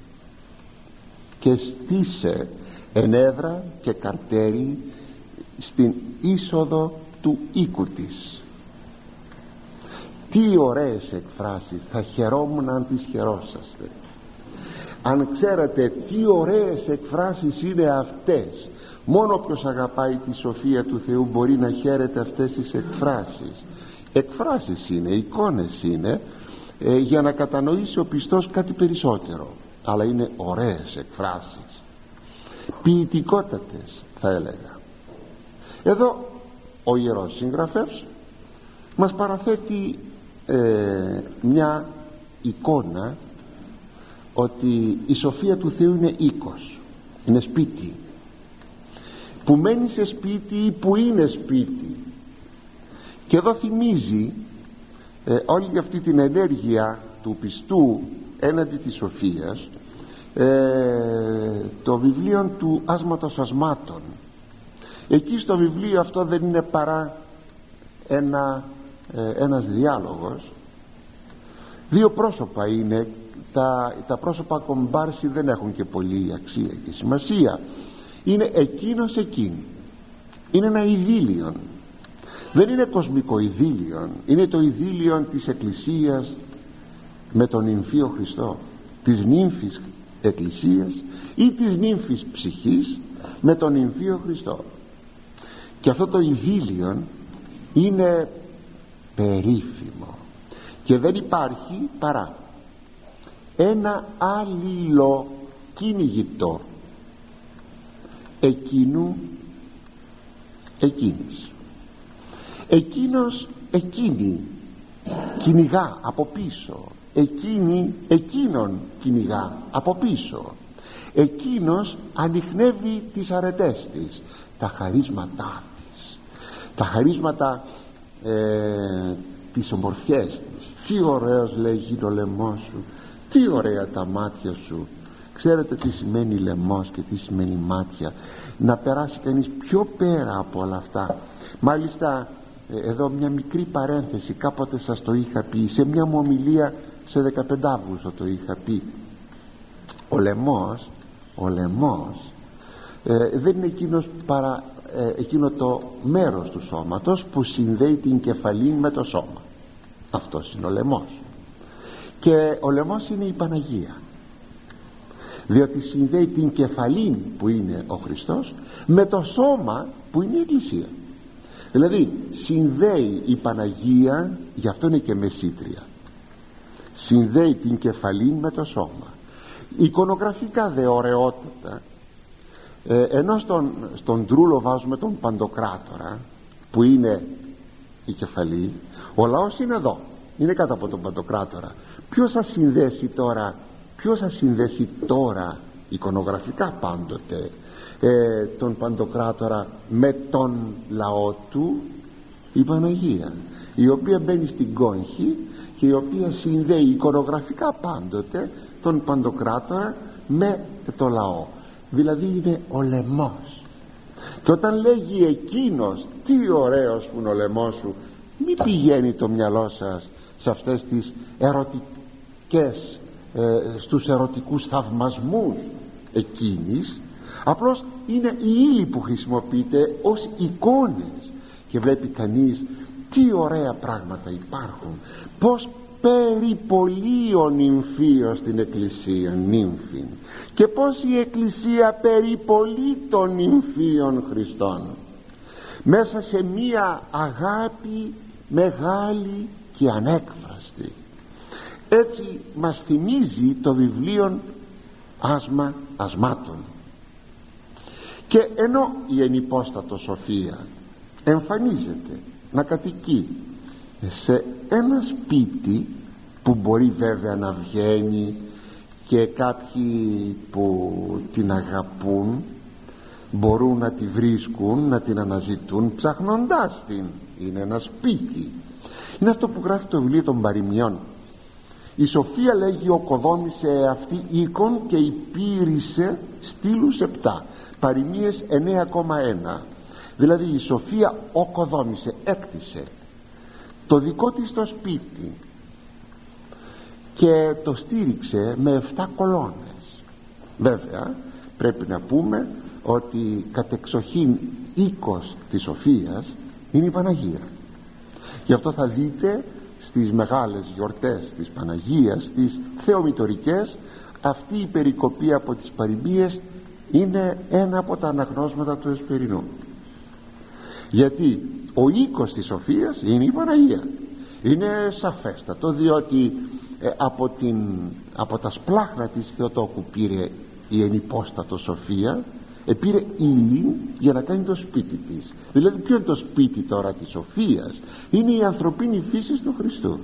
και στήσε ενέδρα και καρτέρι στην είσοδο του οίκου της. Τι ωραίες εκφράσεις θα χαιρόμουν αν τις χαιρόσαστε. Αν ξέρετε τι ωραίες εκφράσεις είναι αυτές μόνο ποιος αγαπάει τη σοφία του Θεού μπορεί να χαίρεται αυτές τις εκφράσεις. Εκφράσεις είναι, εικόνες είναι ε, για να κατανοήσει ο πιστός κάτι περισσότερο. Αλλά είναι ωραίες εκφράσεις. Ποιητικότατες θα έλεγα. Εδώ ο Ιερός Συγγραφεύς μας παραθέτει ε, μια εικόνα ότι η σοφία του Θεού είναι οίκος είναι σπίτι που μένει σε σπίτι ή που είναι σπίτι. Και εδώ θυμίζει ε, όλη αυτή την ενέργεια του πιστού έναντι της σοφίας ε, το βιβλίο του άσματος ασμάτων. Εκεί στο βιβλίο αυτό δεν είναι παρά ένα, ε, ένας διάλογος. Δύο πρόσωπα είναι. Τα, τα πρόσωπα κομπάρση δεν έχουν και πολύ αξία και σημασία είναι εκείνος εκείνη. Είναι ένα ειδήλιο δεν είναι κοσμικό ειδήλιο είναι το ειδήλιο της εκκλησίας με τον νυμφίο Χριστό. Της νύμφης εκκλησίας ή της νύμφης ψυχής με τον νυμφίο Χριστό. Και αυτό το ειδήλιο είναι περίφημο. Και δεν υπάρχει παρά ένα αλληλο κυνηγητό εκείνου εκείνης. Εκείνος εκείνη κυνηγά από πίσω. Εκείνη εκείνον κυνηγά από πίσω. Εκείνος ανοιχνεύει τις αρετές της τα χαρίσματά της. Τα χαρίσματα ε, τις ομορφιές της. Τι ωραίος λέγει το λαιμό σου τι ωραία τα μάτια σου ξέρετε τι σημαίνει λαιμός και τι σημαίνει μάτια. Να περάσει κανείς πιο πέρα από όλα αυτά. Μάλιστα ε, εδώ μια μικρή παρένθεση. Κάποτε σας το είχα πει. Σε μια μου ομιλία σε 15 Αύγουστο το είχα πει. Ο λαιμός ο λαιμός ε, δεν είναι εκείνος παρά ε, εκείνο το μέρος του σώματος που συνδέει την κεφαλή με το σώμα. Αυτός είναι ο λαιμός. Και ο λαιμός είναι η Παναγία διότι συνδέει την κεφαλή που είναι ο Χριστός με το σώμα που είναι η Εκκλησία. Δηλαδή συνδέει η Παναγία γι' αυτό είναι και μεσήτρια. Συνδέει την κεφαλή με το σώμα. Εικονογραφικά δε ωραιότητα ε, ενώ στον, στον τρούλο βάζουμε τον παντοκράτορα που είναι η κεφαλή ο λαός είναι εδώ είναι κάτω από τον παντοκράτορα. Ποιος θα συνδέσει τώρα ποιος θα συνδέσει τώρα εικονογραφικά πάντοτε ε, τον παντοκράτορα με τον λαό του; Η Παναγία η οποία μπαίνει στην κόγχη και η οποία συνδέει εικονογραφικά πάντοτε τον παντοκράτορα με το λαό. Δηλαδή είναι ο λαιμός. Και όταν λέγει εκείνος τι ωραίος που είναι ο λαιμός σου μην πηγαίνει το μυαλό σας σε αυτές τις ερωτικές ε, στους ερωτικούς θαυμασμούς εκείνης απλώς είναι η ύλη που χρησιμοποιείται ως εικόνες. Και βλέπει κανείς τι ωραία πράγματα υπάρχουν πως περιπολεί ο νυμφίος στην εκκλησία νύμφη και πως η εκκλησία περιπολεί των νυμφίων Χριστών. Μέσα σε μία αγάπη μεγάλη και ανέκφραστη έτσι μας θυμίζει το βιβλίο άσμα ασμάτων. Και ενώ η ενυπόστατο σοφία εμφανίζεται να κατοικεί σε ένα σπίτι που μπορεί βέβαια να βγαίνει και κάποιοι που την αγαπούν μπορούν να τη βρίσκουν να την αναζητούν ψαχνοντάς την. Είναι ένα σπίτι. Είναι αυτό που γράφει το βιβλίο των παροιμιών η Σοφία λέγει οκοδόμησε αυτή οίκον και υπήρησε στήλους 7 παροιμίες 9,1 δηλαδή η Σοφία οκοδόμησε έκτισε το δικό της το σπίτι και το στήριξε με 7 κολόνες. Βέβαια πρέπει να πούμε ότι κατεξοχήν οίκος της Σοφίας είναι η Παναγία. Γι' αυτό θα δείτε στις μεγάλες γιορτές της Παναγίας τις θεομητορικές αυτή η περικοπή από τις παροιμίες είναι ένα από τα αναγνώσματα του Εσπερινού. Γιατί ο οίκος της Σοφίας είναι η Παναγία. Είναι σαφέστατο διότι ε, από, την, από τα σπλάχνα της Θεοτόκου πήρε η ενυπόστατο Σοφία επήρε ύλη για να κάνει το σπίτι της. Δηλαδή ποιο είναι το σπίτι τώρα της Σοφίας; Είναι η ανθρωπίνη φύση του Χριστού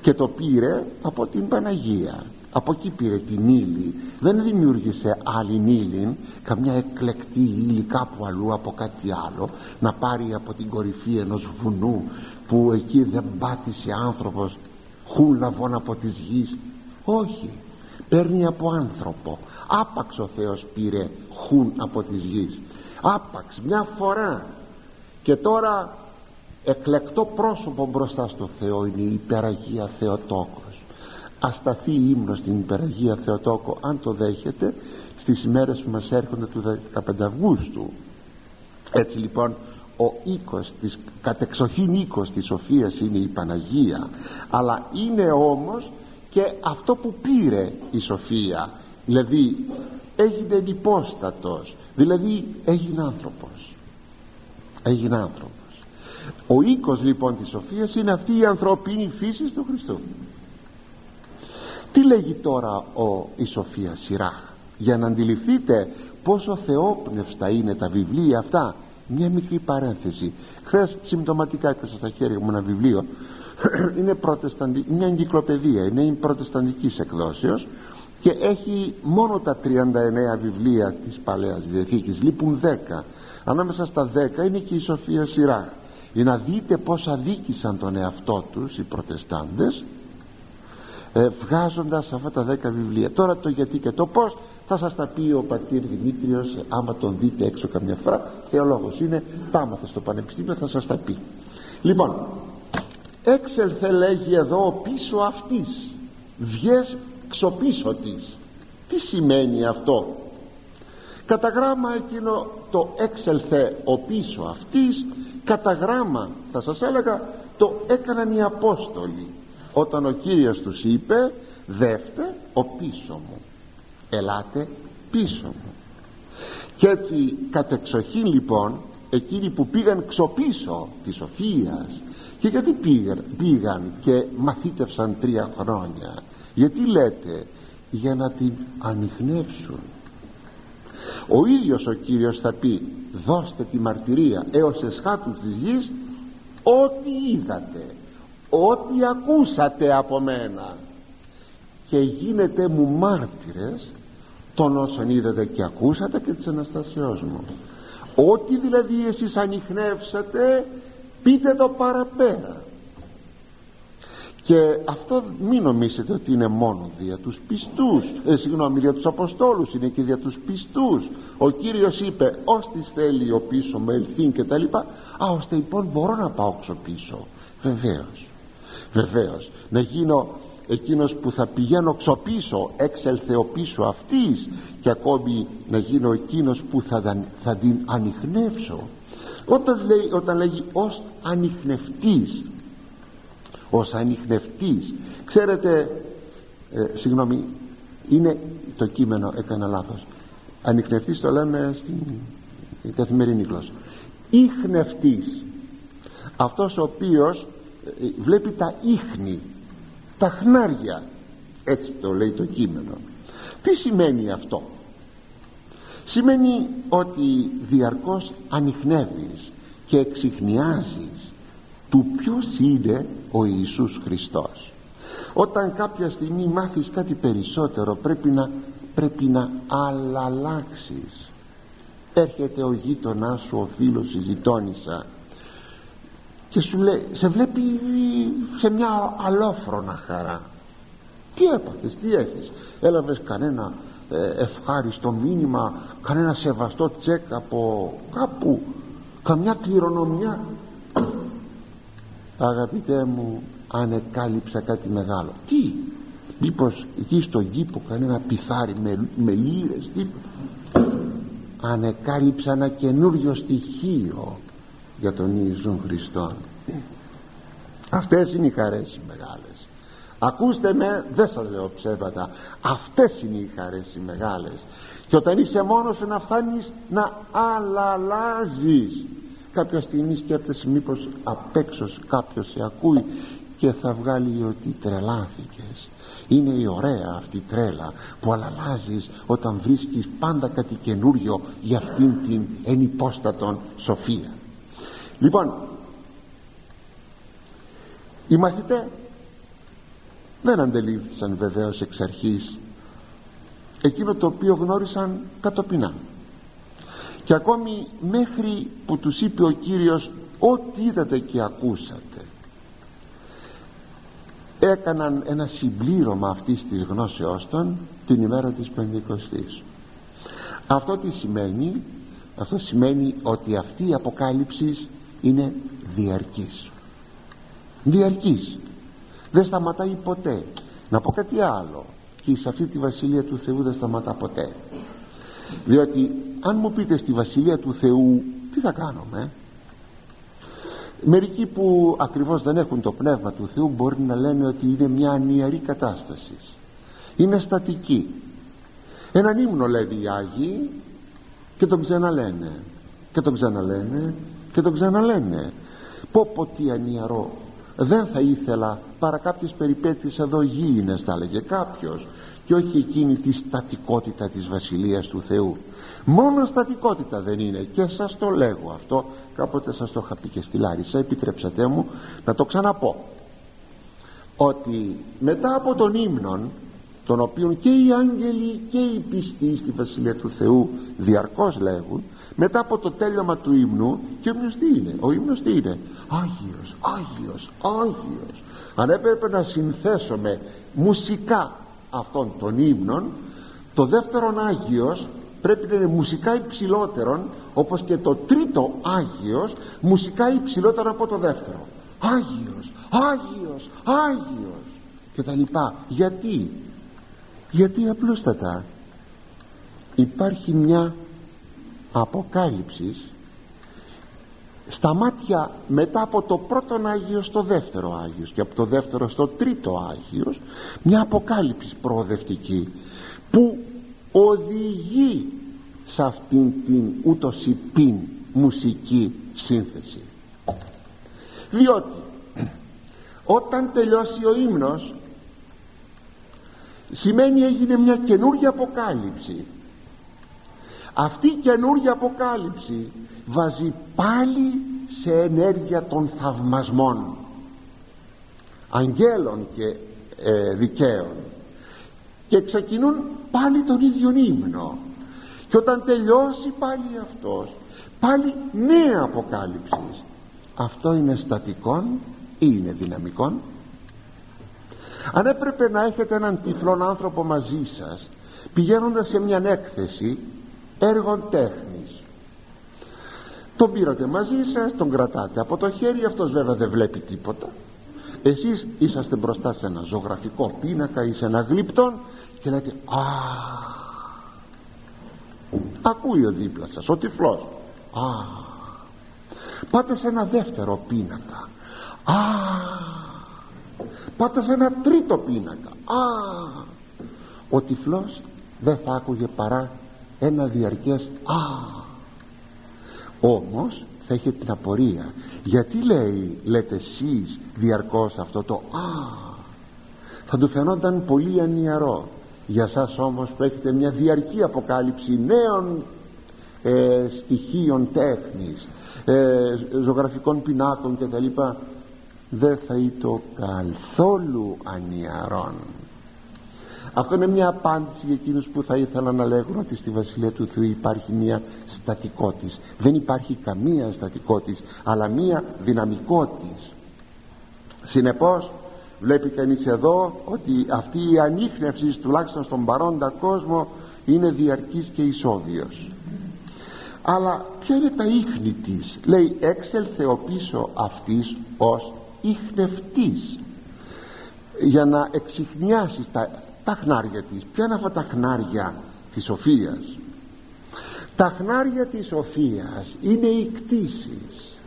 και το πήρε από την Παναγία. Από εκεί πήρε την ύλη. Δεν δημιούργησε άλλη ύλη καμιά εκλεκτή ύλη κάπου αλλού από κάτι άλλο να πάρει από την κορυφή ενός βουνού που εκεί δεν πάτησε άνθρωπος χούλαβον από της γης. Όχι. Παίρνει από άνθρωπο άπαξ ο Θεός πήρε χούν από της γης. Άπαξ μια φορά. Και τώρα εκλεκτό πρόσωπο μπροστά στο Θεό είναι η υπεραγία Θεοτόκος. Ασταθεί η ύμνος στην υπεραγία Θεοτόκο αν το δέχεται στις ημέρες που μας έρχονται του 15 Αυγούστου. Έτσι λοιπόν ο οίκος της κατεξοχήν οίκος της Σοφίας είναι η Παναγία. Αλλά είναι όμως και αυτό που πήρε η Σοφία δηλαδή έγινε υπόστατος δηλαδή έγινε άνθρωπος. Έγινε άνθρωπος. Ο οίκος λοιπόν της Σοφίας είναι αυτή η ανθρωπίνη φύση του Χριστού τι λέγει τώρα ο, η Σοφία Σιράχ; Για να αντιληφθείτε πόσο θεόπνευστα είναι τα βιβλία αυτά. Μια μικρή παρένθεση. Χθες συμπτωματικά έκανα στα χέρια μου ένα βιβλίο. Είναι μια εγκυκλοπαιδεία. Είναι η προτεσταντικής εκδόσεως και έχει μόνο τα 39 βιβλία της Παλαιάς Διαθήκης. Λείπουν 10 ανάμεσα στα 10 είναι και η Σοφία Σειρά για να δείτε πως αδίκησαν τον εαυτό τους οι προτεστάντες ε, βγάζοντας αυτά τα 10 βιβλία. Τώρα το γιατί και το πως θα σας τα πει ο πατήρ Δημήτριος άμα τον δείτε έξω καμιά φορά. Θεολόγος είναι τα στο πανεπιστήμιο θα σας τα πει. Λοιπόν έξελθε λέγει εδώ πίσω αυτής. Βγες ξοπίσω της. Τι σημαίνει αυτό; Κατά γράμμα εκείνο το έξελθε ο πίσω αυτής κατά γράμμα θα σας έλεγα το έκαναν οι Απόστολοι όταν ο Κύριος τους είπε δεύτε ο πίσω μου ελάτε πίσω μου και έτσι κατεξοχήν λοιπόν εκείνοι που πήγαν ξοπίσω της Σοφίας και γιατί πήγαν, πήγαν και μαθήτευσαν τρία χρόνια γιατί λέτε για να την ανοιχνεύσουν. Ο ίδιος ο Κύριος θα πει δώστε τη μαρτυρία έως εσχάτους της γης ό,τι είδατε ό,τι ακούσατε από μένα. Και γίνετε μου μάρτυρες των όσων είδατε και ακούσατε και της Αναστασιός μου. Ό,τι δηλαδή εσείς ανοιχνεύσατε πείτε το παραπέρα και αυτό μην νομίζετε ότι είναι μόνο δια τους πιστούς. Ε, συγγνώμη δια τους Αποστόλους είναι και δια τους πιστούς. Ο Κύριος είπε ως της θέλει ο πίσω με ελθύν και τα λοιπά. Α ώστε λοιπόν μπορώ να πάω ξοπίσω βεβαίως. Βεβαίως. Να γίνω εκείνος που θα πηγαίνω ξοπίσω έξελθε ο πίσω αυτής. Και ακόμη να γίνω εκείνος που θα, θα την ανοιχνεύσω. Όταν, λέει, όταν λέγει ως ανοιχνευτής ως ανοιχνευτής ξέρετε ε, συγγνώμη είναι το κείμενο έκανα λάθος. Ανοιχνευτής το λέμε στην καθημερινή γλώσσα. Ίχνευτής. Αυτός ο οποίος ε, βλέπει τα ίχνη τα χνάρια. Έτσι το λέει το κείμενο. Τι σημαίνει αυτό; Σημαίνει ότι διαρκώς ανοιχνεύεις και εξηχνιάζεις του ποιος είναι ο Ιησούς Χριστός. Όταν κάποια στιγμή μάθεις κάτι περισσότερο πρέπει να, πρέπει να αλλάξεις έρχεται ο γείτονάς σου ο φίλος η γειτόνισσα και σου λέει σε βλέπει σε μια αλόφρονα χαρά. Τι έπαθες, τι έχεις; Έλαβες κανένα ε, ευχάριστο μήνυμα κανένα σεβαστό τσεκ από κάπου καμιά κληρονομιά αγαπητέ μου ανεκάλυψα κάτι μεγάλο. Τι; Μήπως εκεί στον κήπο κανένα πιθάρι με, με λύρες τι; Ανεκάλυψα ένα καινούριο στοιχείο για τον Ιησού Χριστό αυτές είναι οι χαρές οι μεγάλες. Ακούστε με δεν σας λέω ψέματα. Αυτές είναι οι χαρές οι μεγάλες. Και όταν είσαι μόνος σου να φτάνεις να αλλάζεις κάποια στιγμή σκέφτεσαι μήπως απ' έξω κάποιος σε ακούει και θα βγάλει ότι τρελάθηκες. Είναι η ωραία αυτή τρέλα που αλλάζεις όταν βρίσκεις πάντα κάτι καινούριο για αυτήν την ενυπόστατον σοφία. Λοιπόν οι μαθητές δεν αντελήφθησαν βεβαίως εξ αρχής εκείνο το οποίο γνώρισαν κατοπινά και ακόμη μέχρι που τους είπε ο Κύριος ό,τι είδατε και ακούσατε έκαναν ένα συμπλήρωμα αυτής της γνώσεώς των την ημέρα της Πεντηκοστής. Αυτό τι σημαίνει; Αυτό σημαίνει ότι αυτή η αποκάλυψη είναι διαρκής. Διαρκής. Δεν σταματάει ποτέ. Να πω κάτι άλλο. Και σε αυτή τη βασιλεία του Θεού δεν σταματά ποτέ. Διότι αν μου πείτε στη βασιλεία του Θεού τι θα κάνουμε; Μερικοί που ακριβώς δεν έχουν το πνεύμα του Θεού μπορεί να λένε ότι είναι μια ανιαρή κατάσταση. Είναι στατική. Έναν ύμνο λέει οι Άγιοι και τον ξαναλένε. Και τον ξαναλένε και τον ξαναλένε. Πω πω τι ανιαρό. Δεν θα ήθελα παρά κάποιες περιπέτειες εδώ γήινες θα έλεγε κάποιος και όχι εκείνη τη στατικότητα της Βασιλείας του Θεού μόνο στατικότητα δεν είναι. Και σας το λέγω αυτό. Κάποτε σας το είχα πει και στη Λάρισα επιτρέψατε μου να το ξαναπώ. Ότι μετά από τον ύμνον τον οποίον και οι άγγελοι και οι πιστοί στη Βασιλεία του Θεού διαρκώς λέγουν μετά από το τέλειωμα του ύμνου και ο ύμνος τι είναι; Ο ύμνος τι είναι; Άγιος, Άγιος, Άγιος. Αν έπρεπε να συνθέσουμε μουσικά αυτών των ύμνων το δεύτερον Άγιος πρέπει να είναι μουσικά υψηλότερον όπως και το τρίτο Άγιος μουσικά υψηλότερο από το δεύτερο. Άγιος, Άγιος, Άγιος. Και τα λοιπά γιατί; Γιατί απλούστατα υπάρχει μια αποκάλυψη στα μάτια μετά από το πρώτο Άγιο στο δεύτερο Άγιος και από το δεύτερο στο τρίτο Άγιος μια αποκάλυψη προοδευτική που οδηγεί σε αυτήν την ούτως υπήν μουσική σύνθεση. Διότι όταν τελειώσει ο ύμνος σημαίνει έγινε μια καινούργια αποκάλυψη. Αυτή η καινούργια αποκάλυψη βάζει πάλι σε ενέργεια των θαυμασμών αγγέλων και ε, δικαίων και ξεκινούν πάλι τον ίδιο ύμνο και όταν τελειώσει πάλι αυτός πάλι νέα αποκάλυψης. Αυτό είναι στατικόν ή είναι δυναμικόν αν έπρεπε να έχετε έναν τυφλόν άνθρωπο μαζί σας πηγαίνοντας σε μια έκθεση έργων τέχνης τον πήρατε μαζί σας τον κρατάτε από το χέρι αυτός βέβαια δεν βλέπει τίποτα εσείς είσαστε μπροστά σε ένα ζωγραφικό πίνακα ή σε ένα γλύπτον και λέτε α ακούει ο δίπλα σας ο τυφλός. Α πάτε σε ένα δεύτερο πίνακα. Α πάτε σε ένα τρίτο πίνακα. Α ο τυφλός δεν θα άκουγε παρά ένα διαρκές α όμως θα είχε την απορία. Γιατί λέει λέτε εσείς διαρκώς αυτό το α θα του φαινόταν πολύ ανιαρό για σας όμως που έχετε μια διαρκή αποκάλυψη νέων ε, στοιχείων τέχνης ε, ζωγραφικών πινάκων κτλ δεν θα ήταν καθόλου ανιαρόν. Αυτό είναι μια απάντηση για εκείνους που θα ήθελαν να λέγουν ότι στη Βασιλεία του Θεού υπάρχει μια στατικότης δεν υπάρχει καμία στατικότης αλλά μια δυναμικότης συνεπώς βλέπει κανείς εδώ ότι αυτή η ανείχνευση τουλάχιστον στον παρόντα κόσμο είναι διαρκής και ισόβιος αλλά ποια είναι τα ίχνη της; Λέει έξελθε ο πίσω αυτής ως ίχνευτής για να εξηχνιάσει τα, τα χνάρια της ποια είναι αυτά τα χνάρια της σοφίας; Τα χνάρια της σοφίας είναι οι κτήσεις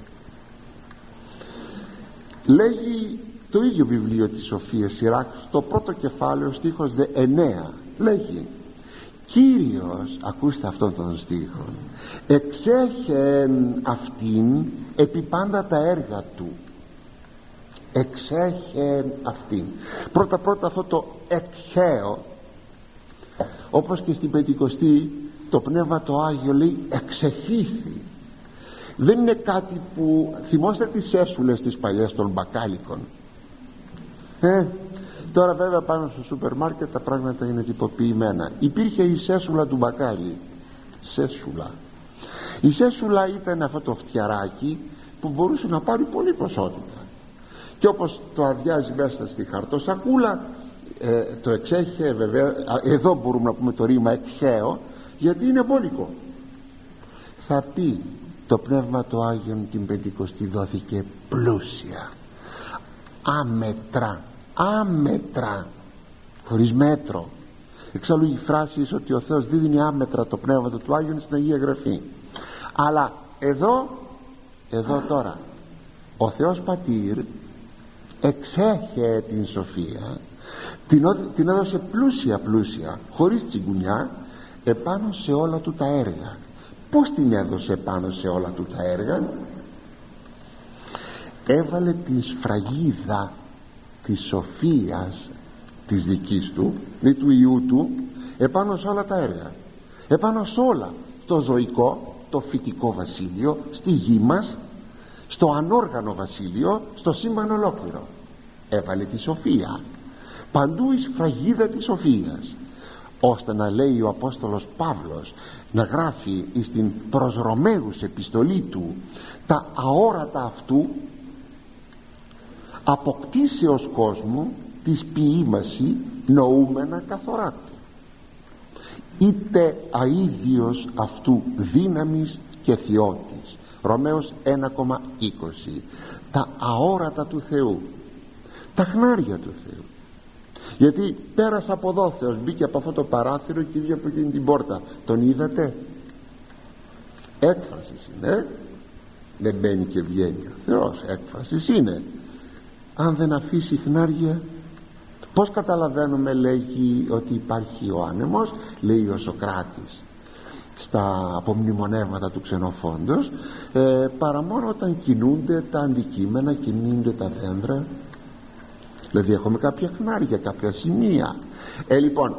λέγει το ίδιο βιβλίο της Σοφίας Σιράκ στο πρώτο κεφάλαιο στίχος 9 λέγει Κύριος ακούστε αυτόν τον στίχο εξέχεν αυτήν επί πάντα τα έργα του εξέχεν αυτήν. Πρώτα πρώτα αυτό το εκχαίο όπως και στην Πεντηκοστή το Πνεύμα το Άγιο λέει εξεχήθη δεν είναι κάτι που θυμόστε τις έσουλες τις παλιές των μπακάλικων. Ε, τώρα βέβαια πάνω στο σούπερ μάρκετ τα πράγματα είναι τυποποιημένα. Υπήρχε η σέσουλα του μπακάλι. Σέσουλα. Η σέσουλα ήταν αυτό το φτιαράκι που μπορούσε να πάρει πολύ ποσότητα. Και όπως το αδειάζει μέσα στη χαρτοσακούλα ε, το εξέχε βέβαια εδώ μπορούμε να πούμε το ρήμα εκχαίο γιατί είναι μπόλικο θα πει το Πνεύμα το Άγιον την Πεντηκοστή δόθηκε πλούσια. Άμετρα άμετρα χωρίς μέτρο. Εξάλλου η φράση ότι ο Θεός δίνει άμετρα το Πνεύμα του Άγιον στην Αγία Γραφή. Αλλά εδώ εδώ τώρα ο Θεός Πατήρ εξέχε την σοφία την, την έδωσε πλούσια πλούσια χωρίς τσιγκουνιά επάνω σε όλα του τα έργα. Πως την έδωσε επάνω σε όλα του τα έργα; Έβαλε την σφραγίδα της σοφίας της δικής του ή του Ιού του επάνω σε όλα τα έργα. Επάνω σε όλα το ζωικό το φυτικό βασίλειο στη γη μας στο ανόργανο βασίλειο στο σύμπαν ολόκληρο. Έβαλε τη σοφία. Παντού η σφραγίδα της σοφίας ώστε να λέει ο Απόστολος Παύλος να γράφει στην προς Ρωμαίους επιστολή του τα αόρατα αυτού αποκτήσεως κόσμου της ποιήμαση νοούμενα καθοράτη είτε αίδιος αυτού δύναμης και θειότης Ρωμαίος 1,20 τα αόρατα του Θεού. Τα χνάρια του Θεού γιατί πέρασε από εδώ Θεός μπήκε από αυτό το παράθυρο και βγήκε από εκείνη την πόρτα. Τον είδατε; Έκφρασης είναι. Δεν μπαίνει και βγαίνει ο Θεός έκφρασης είναι. Αν δεν αφήσει χνάρια πως καταλαβαίνουμε λέγει ότι υπάρχει ο άνεμος λέει ο Σοκράτης στα απομνημονεύματα του ξενοφόντος ε, παρά μόνο όταν κινούνται τα αντικείμενα κινούνται τα δέντρα δηλαδή έχουμε κάποια χνάρια κάποια σημεία. Ε λοιπόν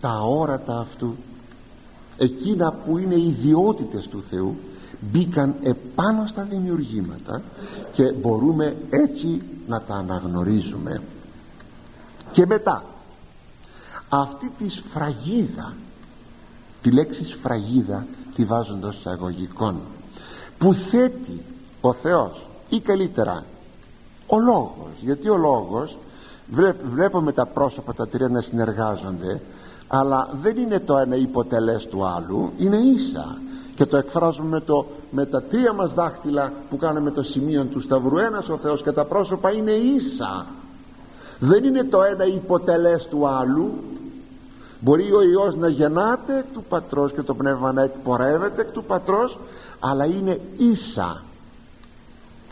τα όρατα αυτού εκείνα που είναι ιδιότητες του Θεού μπήκαν επάνω στα δημιουργήματα και μπορούμε έτσι να τα αναγνωρίζουμε. Και μετά αυτή τη σφραγίδα τη λέξη σφραγίδα τη βάζουν ως εισαγωγικών που θέτει ο Θεός ή καλύτερα ο λόγος. Γιατί ο λόγος; Βλέπουμε τα πρόσωπα τα τρία να συνεργάζονται αλλά δεν είναι το ένα υποτελές του άλλου είναι ίσα. Και το εκφράζουμε με, το, με τα τρία μας δάχτυλα που κάνουμε το σημείο του Σταυρού. Ένας ο Θεός και τα πρόσωπα είναι ίσα. Δεν είναι το ένα υποτελές του άλλου. Μπορεί ο Υιός να γεννάται εκ του Πατρός και το Πνεύμα να εκπορεύεται εκ του Πατρός αλλά είναι ίσα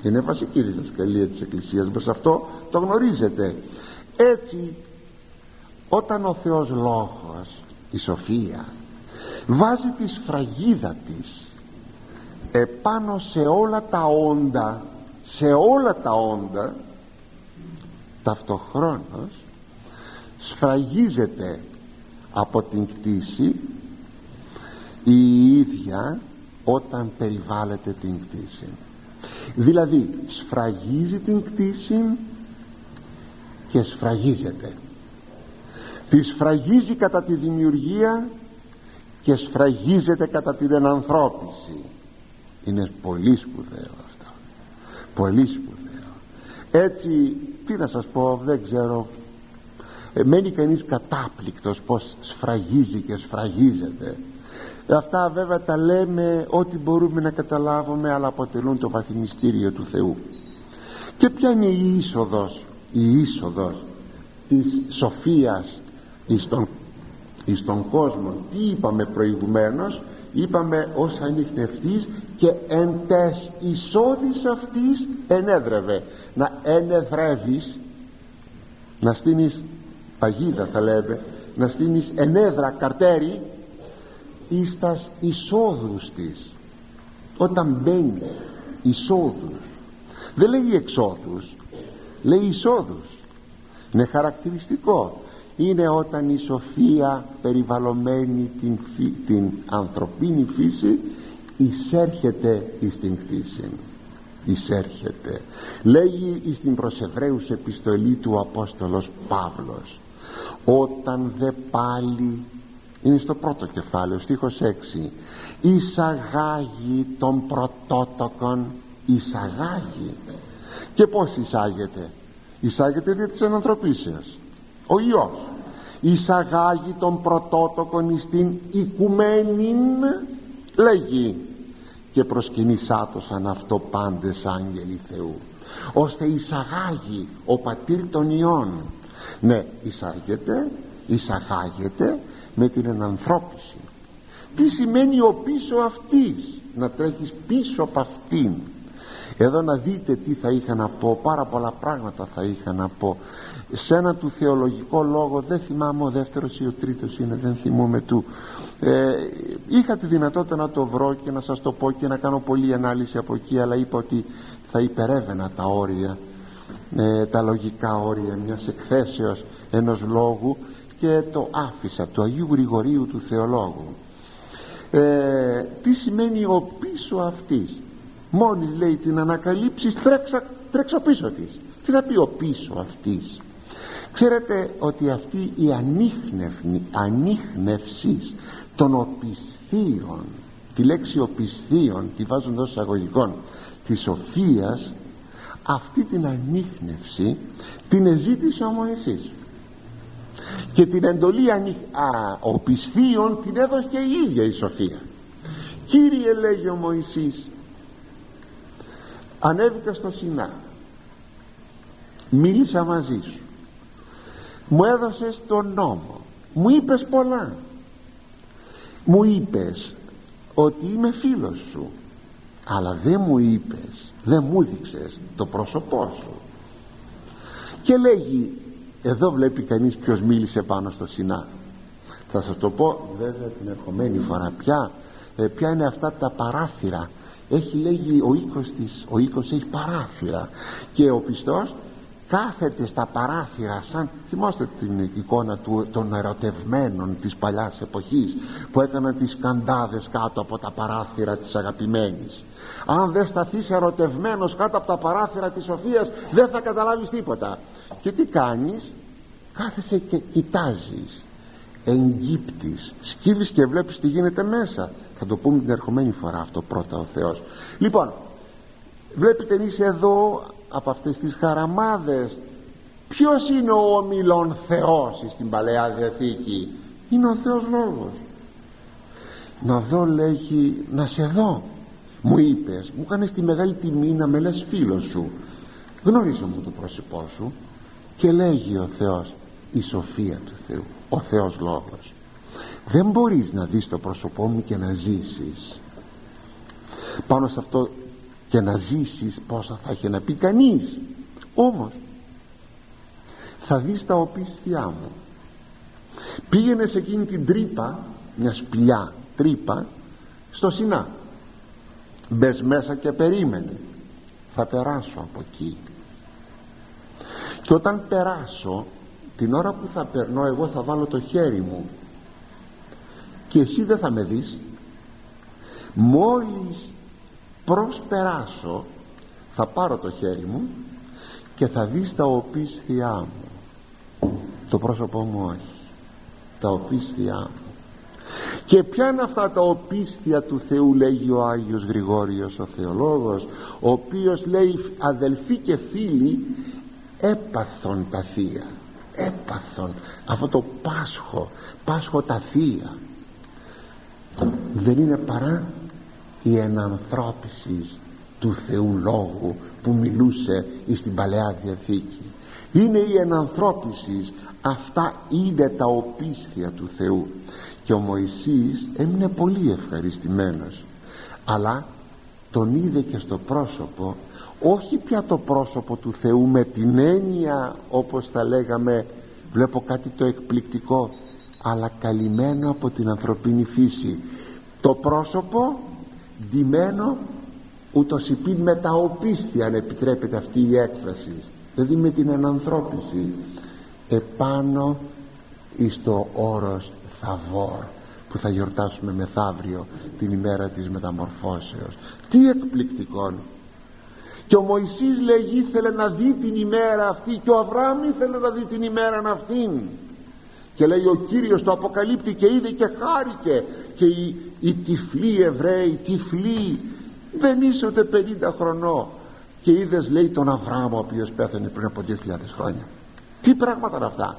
είναι βασική διδασκαλία της Εκκλησίας. Μας αυτό το γνωρίζετε. Έτσι όταν ο Θεός Λόγος η Σοφία βάζει τη σφραγίδα της επάνω σε όλα τα όντα σε όλα τα όντα ταυτοχρόνως σφραγίζεται από την κτήση η ίδια όταν περιβάλλεται την κτήση δηλαδή σφραγίζει την κτήση και σφραγίζεται. Τη σφραγίζει κατά τη δημιουργία και σφραγίζεται κατά την ενανθρώπιση. Είναι πολύ σπουδαίο αυτό. Πολύ σπουδαίο. Έτσι τι να σας πω δεν ξέρω. Ε, μένει κανείς κατάπληκτος πως σφραγίζει και σφραγίζεται αυτά βέβαια τα λέμε ό,τι μπορούμε να καταλάβουμε αλλά αποτελούν το βαθυμιστήριο του Θεού. Και ποια είναι η είσοδος η είσοδος της σοφίας εις τον, εις τον κόσμο. Τι είπαμε προηγουμένως; Είπαμε ως ανοιχνευτής και εν τες εισόδης αυτής ενέδρευε. Να ενεδρεύεις να στείνεις παγίδα θα λέμε να στείνεις ενέδρα καρτέρι εις τας εισόδους της. Όταν μπαίνει εισόδους. Δεν λέει εξόδους λέει εισόδους. Είναι χαρακτηριστικό. Είναι όταν η σοφία περιβαλλωμένη την, την ανθρωπίνη φύση εισέρχεται εις την κτήση. Εισέρχεται. Λέγει εις την προς Εβραίους επιστολή του Απόστολος Παύλος όταν δε πάλι είναι στο πρώτο κεφάλαιο στίχος 6 εισαγάγει τον πρωτότοκον εισαγάγει και πως εισάγεται; Εισάγεται δια της ανθρωπίσεως. Ο Υιός. Εισαγάγει τον πρωτότοκον στην οικουμένην λέγει. Και προσκυνήσάτωσαν αυτό πάντες άγγελοι Θεού ώστε εισαγάγει ο πατήρ των Υιών ναι εισάγεται εισαγάγεται με την ενανθρώπιση. Τι σημαίνει ο πίσω αυτής να τρέχεις πίσω από αυτήν. Εδώ να δείτε τι θα είχα να πω πάρα πολλά πράγματα θα είχα να πω. Σε ένα του θεολογικό λόγο δεν θυμάμαι ο δεύτερος ή ο τρίτος είναι δεν θυμούμαι του. Ε, είχα τη δυνατότητα να το βρω και να σας το πω και να κάνω πολλή ανάλυση από εκεί αλλά είπα ότι θα υπερεύαινα τα όρια ε, τα λογικά όρια μιας εκθέσεως ενός λόγου και το άφησα του Αγίου Γρηγορίου του Θεολόγου. Ε, τι σημαίνει ο πίσω αυτής; Μόλις λέει την ανακαλύψεις τρέξα, τρέξω πίσω της. Τι θα πει ο πίσω αυτής; Ξέρετε ότι αυτή η ανείχνευση των οπισθίων τη λέξη οπισθίων τη βάζουν εδώ εισαγωγικών της σοφίας αυτή την ανείχνευση την εζήτησε ο Μωυσής και την εντολή ανοι... οπισθίων την έδωσε η ίδια η σοφία. Κύριε λέγει ο Μωυσής ανέβηκα στο Σινά. Μίλησα μαζί σου. Μου έδωσες τον νόμο. Μου είπες πολλά. Μου είπες ότι είμαι φίλος σου αλλά δεν μου είπες δεν μου δείξες το πρόσωπό σου και λέγει εδώ βλέπει κανείς ποιος μίλησε πάνω στο Σινά. Θα σας το πω βέβαια την ερχομένη φορά. Πια ε, ποια είναι αυτά τα παράθυρα. Έχει λέγει ο οίκος της ο οίκος έχει παράθυρα. Και ο πιστός κάθεται στα παράθυρα σαν θυμάστε την εικόνα του, των ερωτευμένων της παλιάς εποχής που έκαναν τις καντάδες κάτω από τα παράθυρα της αγαπημένης. Αν δεν σταθείς ερωτευμένος κάτω από τα παράθυρα της Σοφίας δεν θα καταλάβεις τίποτα και τι κάνεις; Κάθεσαι και κοιτάζεις. Εγκύπτεις σκύβεις και βλέπεις τι γίνεται μέσα. Θα το πούμε την ερχομένη φορά αυτό πρώτα ο Θεός. Λοιπόν βλέπει κανείς εδώ από αυτές τις χαραμάδες ποιος είναι ο ομιλών Θεός στην Παλαιά Διαθήκη; Είναι ο Θεός Λόγος. Να δω λέγει να σε δω. Μου είπες μου κάνεις τη μεγάλη τιμή να με λες φίλος σου. Γνώρισε μου το πρόσωπό σου και λέγει ο Θεός η σοφία του Θεού ο Θεός Λόγος. Δεν μπορείς να δεις το πρόσωπό μου και να ζήσεις. Πάνω σε αυτό και να ζήσεις πόσα θα έχει να πει κανείς. Όμως θα δεις τα οπίστια μου. Πήγαινες σε εκείνη την τρύπα μια σπηλιά τρύπα στο Σινά. Μπες μέσα και περίμενε. Θα περάσω από εκεί και όταν περάσω την ώρα που θα περνώ εγώ θα βάλω το χέρι μου. Και εσύ δεν θα με δεις. Μόλις προσπεράσω θα πάρω το χέρι μου και θα δεις τα οπίσθιά μου. Το πρόσωπό μου όχι. Τα οπίσθιά μου. Και ποια είναι αυτά τα οπίστια του Θεού λέγει ο Άγιος Γρηγόριος ο θεολόγος ο οποίος λέει αδελφοί και φίλοι έπαθον τα θεία έπαθον αυτό το πάσχο πάσχο τα θεία. Δεν είναι παρά η ενανθρώπιση του Θεού Λόγου που μιλούσε στην Παλαιά Διαθήκη. Είναι η ενανθρώπιση αυτά είναι τα οπίστια του Θεού. Και ο Μωυσής έμεινε πολύ ευχαριστημένος αλλά τον είδε και στο πρόσωπο όχι πια το πρόσωπο του Θεού με την έννοια όπως τα λέγαμε βλέπω κάτι το εκπληκτικό αλλά καλυμμένο από την ανθρωπίνη φύση. Το πρόσωπο ντυμένο ούτως υπήν με τα οπίστια αν επιτρέπεται αυτή η έκφραση. Δηλαδή με την ενανθρώπιση. Επάνω εις το όρος Θαβόρ που θα γιορτάσουμε μεθαύριο την ημέρα της μεταμορφώσεως. Τι εκπληκτικό και ο Μωυσής λέγει ήθελε να δει την ημέρα αυτή. Και ο Αβραάμ ήθελε να δει την ημέρα αυτήν. Και λέει ο Κύριος το αποκαλύπτει και είδε και χάρηκε. Και οι, οι τυφλοί Εβραίοι τυφλοί δεν είσαι ούτε 50 χρονών. Και είδες λέει τον Αβραάμ ο οποίος πέθανε πριν από 2.000 χρόνια. Τι πράγματα είναι αυτά.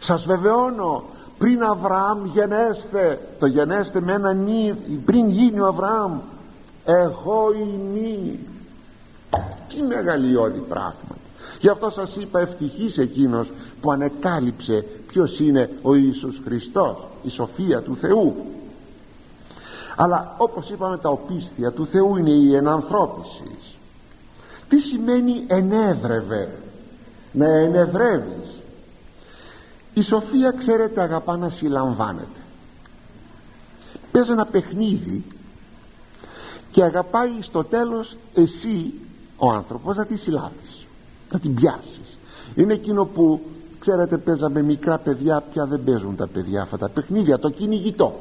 Σας βεβαιώνω πριν Αβραάμ γενέστε το γενέστε με ένα νι πριν γίνει ο Αβραάμ εγώ ημί τι μεγαλειώδη πράγμα. Γι' αυτό σας είπα ευτυχής εκείνος που ανεκάλυψε ποιος είναι ο Ιησούς Χριστός η σοφία του Θεού. Αλλά όπως είπαμε τα οπίστια του Θεού είναι η ενανθρώπιση τι σημαίνει ενέδρευε; Να ενεδρεύεις. Η σοφία ξέρετε αγαπά να συλλαμβάνεται. Παίζει ένα παιχνίδι και αγαπάει στο τέλος εσύ ο άνθρωπος να τη συλλάβεις να την πιάσεις. Είναι εκείνο που ξέρετε παίζαμε μικρά παιδιά πια δεν παίζουν τα παιδιά αυτά τα παιχνίδια το κυνηγητό.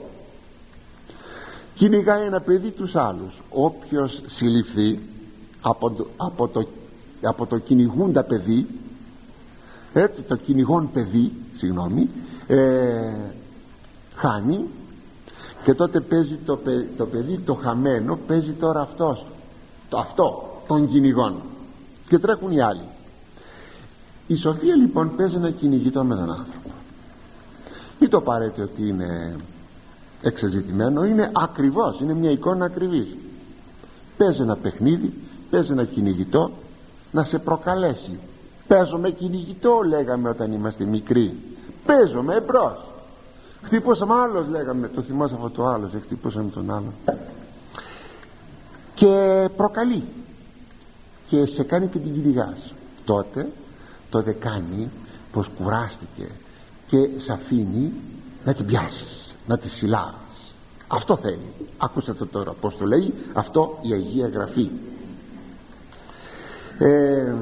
Κυνηγάει ένα παιδί τους άλλους. Όποιος συλληφθεί από το, από το, από το κυνηγούντα παιδί έτσι το κυνηγόν παιδί συγγνώμη ε, χάνει και τότε παίζει το, το παιδί το χαμένο παίζει τώρα αυτός το αυτό των κυνηγών. Και τρέχουν οι άλλοι. Η σοφία λοιπόν παίζει ένα κυνηγητό με τον άνθρωπο. Μην το πάρετε ότι είναι εξεζητημένο είναι ακριβώς είναι μια εικόνα ακριβής. Παίζει ένα παιχνίδι παίζει ένα κυνηγητό να σε προκαλέσει. Παίζω με κυνηγητό λέγαμε όταν είμαστε μικροί. Παίζω με εμπρός χτύπωσαμε άλλος λέγαμε. Το θυμάσαι αυτό το άλλος χτύπωσαμε τον άλλο και προκαλεί και σε κάνει και την κυνηγάς. Τότε τότε κάνει πως κουράστηκε και σε αφήνει να την πιάσεις να τη συλλάβεις. Αυτό θέλει. Ακούσατε τώρα πως το λέει αυτό η Αγία Γραφή. Ε,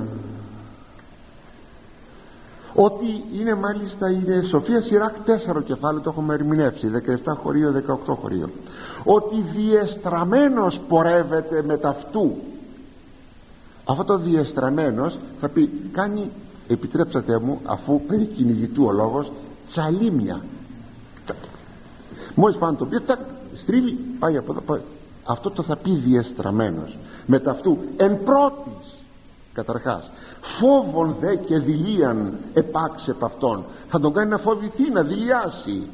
ότι είναι μάλιστα είναι Σοφία Σιράκ 4 κεφάλαιο το έχουμε ερμηνεύσει 17 χωρίο 18 χωρίο. Ότι διεστραμμένος πορεύεται με ταυτού αυτό το διεστραμμένος θα πει κάνει επιτρέψατε μου αφού περί κυνηγητού ο λόγος τσαλίμια μόλις πάνω το πει τακ, στρίβει πάει από εδώ αυτό το θα πει διεστραμμένος με ταυτού εν πρώτης καταρχάς φόβον δε και δηλίαν επάξε από αυτόν. Θα τον κάνει να φοβηθεί να δηλιάσει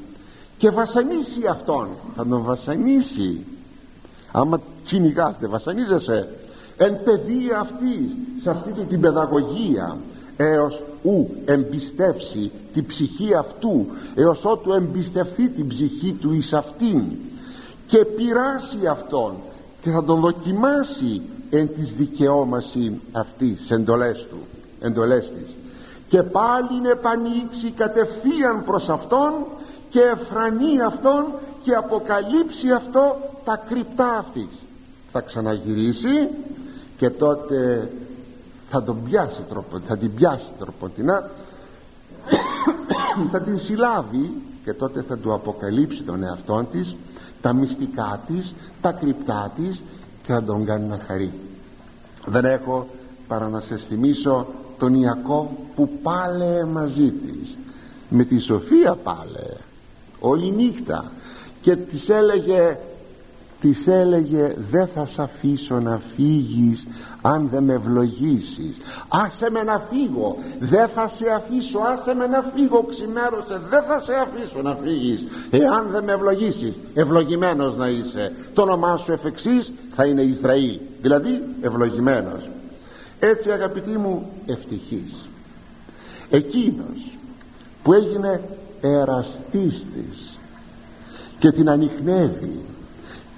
και βασανίσει αυτόν. Θα τον βασανίσει. Άμα κυνηγάστε βασανίζεσαι εν παιδεία αυτής σε αυτή του την παιδαγωγία έως ου εμπιστεύσει την ψυχή αυτού έως ότου εμπιστευτεί την ψυχή του εις αυτήν και πειράσει αυτόν και θα τον δοκιμάσει εν της δικαιώμαση αυτής εντολές του εντολές της. Και πάλι επανοίξει κατευθείαν προς αυτόν και εφρανεί αυτόν και αποκαλύψει αυτό τα κρυπτά αυτής. Θα ξαναγυρίσει και τότε θα τον πιάσει τρόπο, θα την πιάσει τροποτινά θα την συλλάβει και τότε θα του αποκαλύψει τον εαυτό της τα μυστικά της τα κρυπτά της και θα τον κάνει να χαρεί. Δεν έχω παρά να σε θυμίσω τον Ιακώβ που πάλε μαζί της. Με τη Σοφία πάλε όλη νύχτα. Και της έλεγε της έλεγε δεν θα σ' αφήσω να φύγεις αν δεν με ευλογήσεις άσε με να φύγω δεν θα σε αφήσω άσε με να φύγω ξημέρωσε δεν θα σε αφήσω να φύγεις εάν δεν με ευλογήσεις ευλογημένος να είσαι το όνομά σου εφ' εξής θα είναι Ισραήλ δηλαδή ευλογημένος. Έτσι αγαπητοί μου ευτυχής. Εκείνος που έγινε εραστής της και την ανοιχνεύει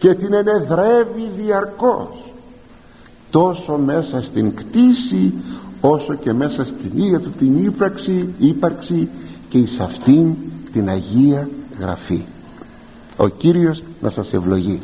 και την ενεδρεύει διαρκώς τόσο μέσα στην κτήση όσο και μέσα στην ίδια του την ύπαρξη, ύπαρξη και εις αυτήν την Αγία Γραφή. Ο Κύριος να σας ευλογεί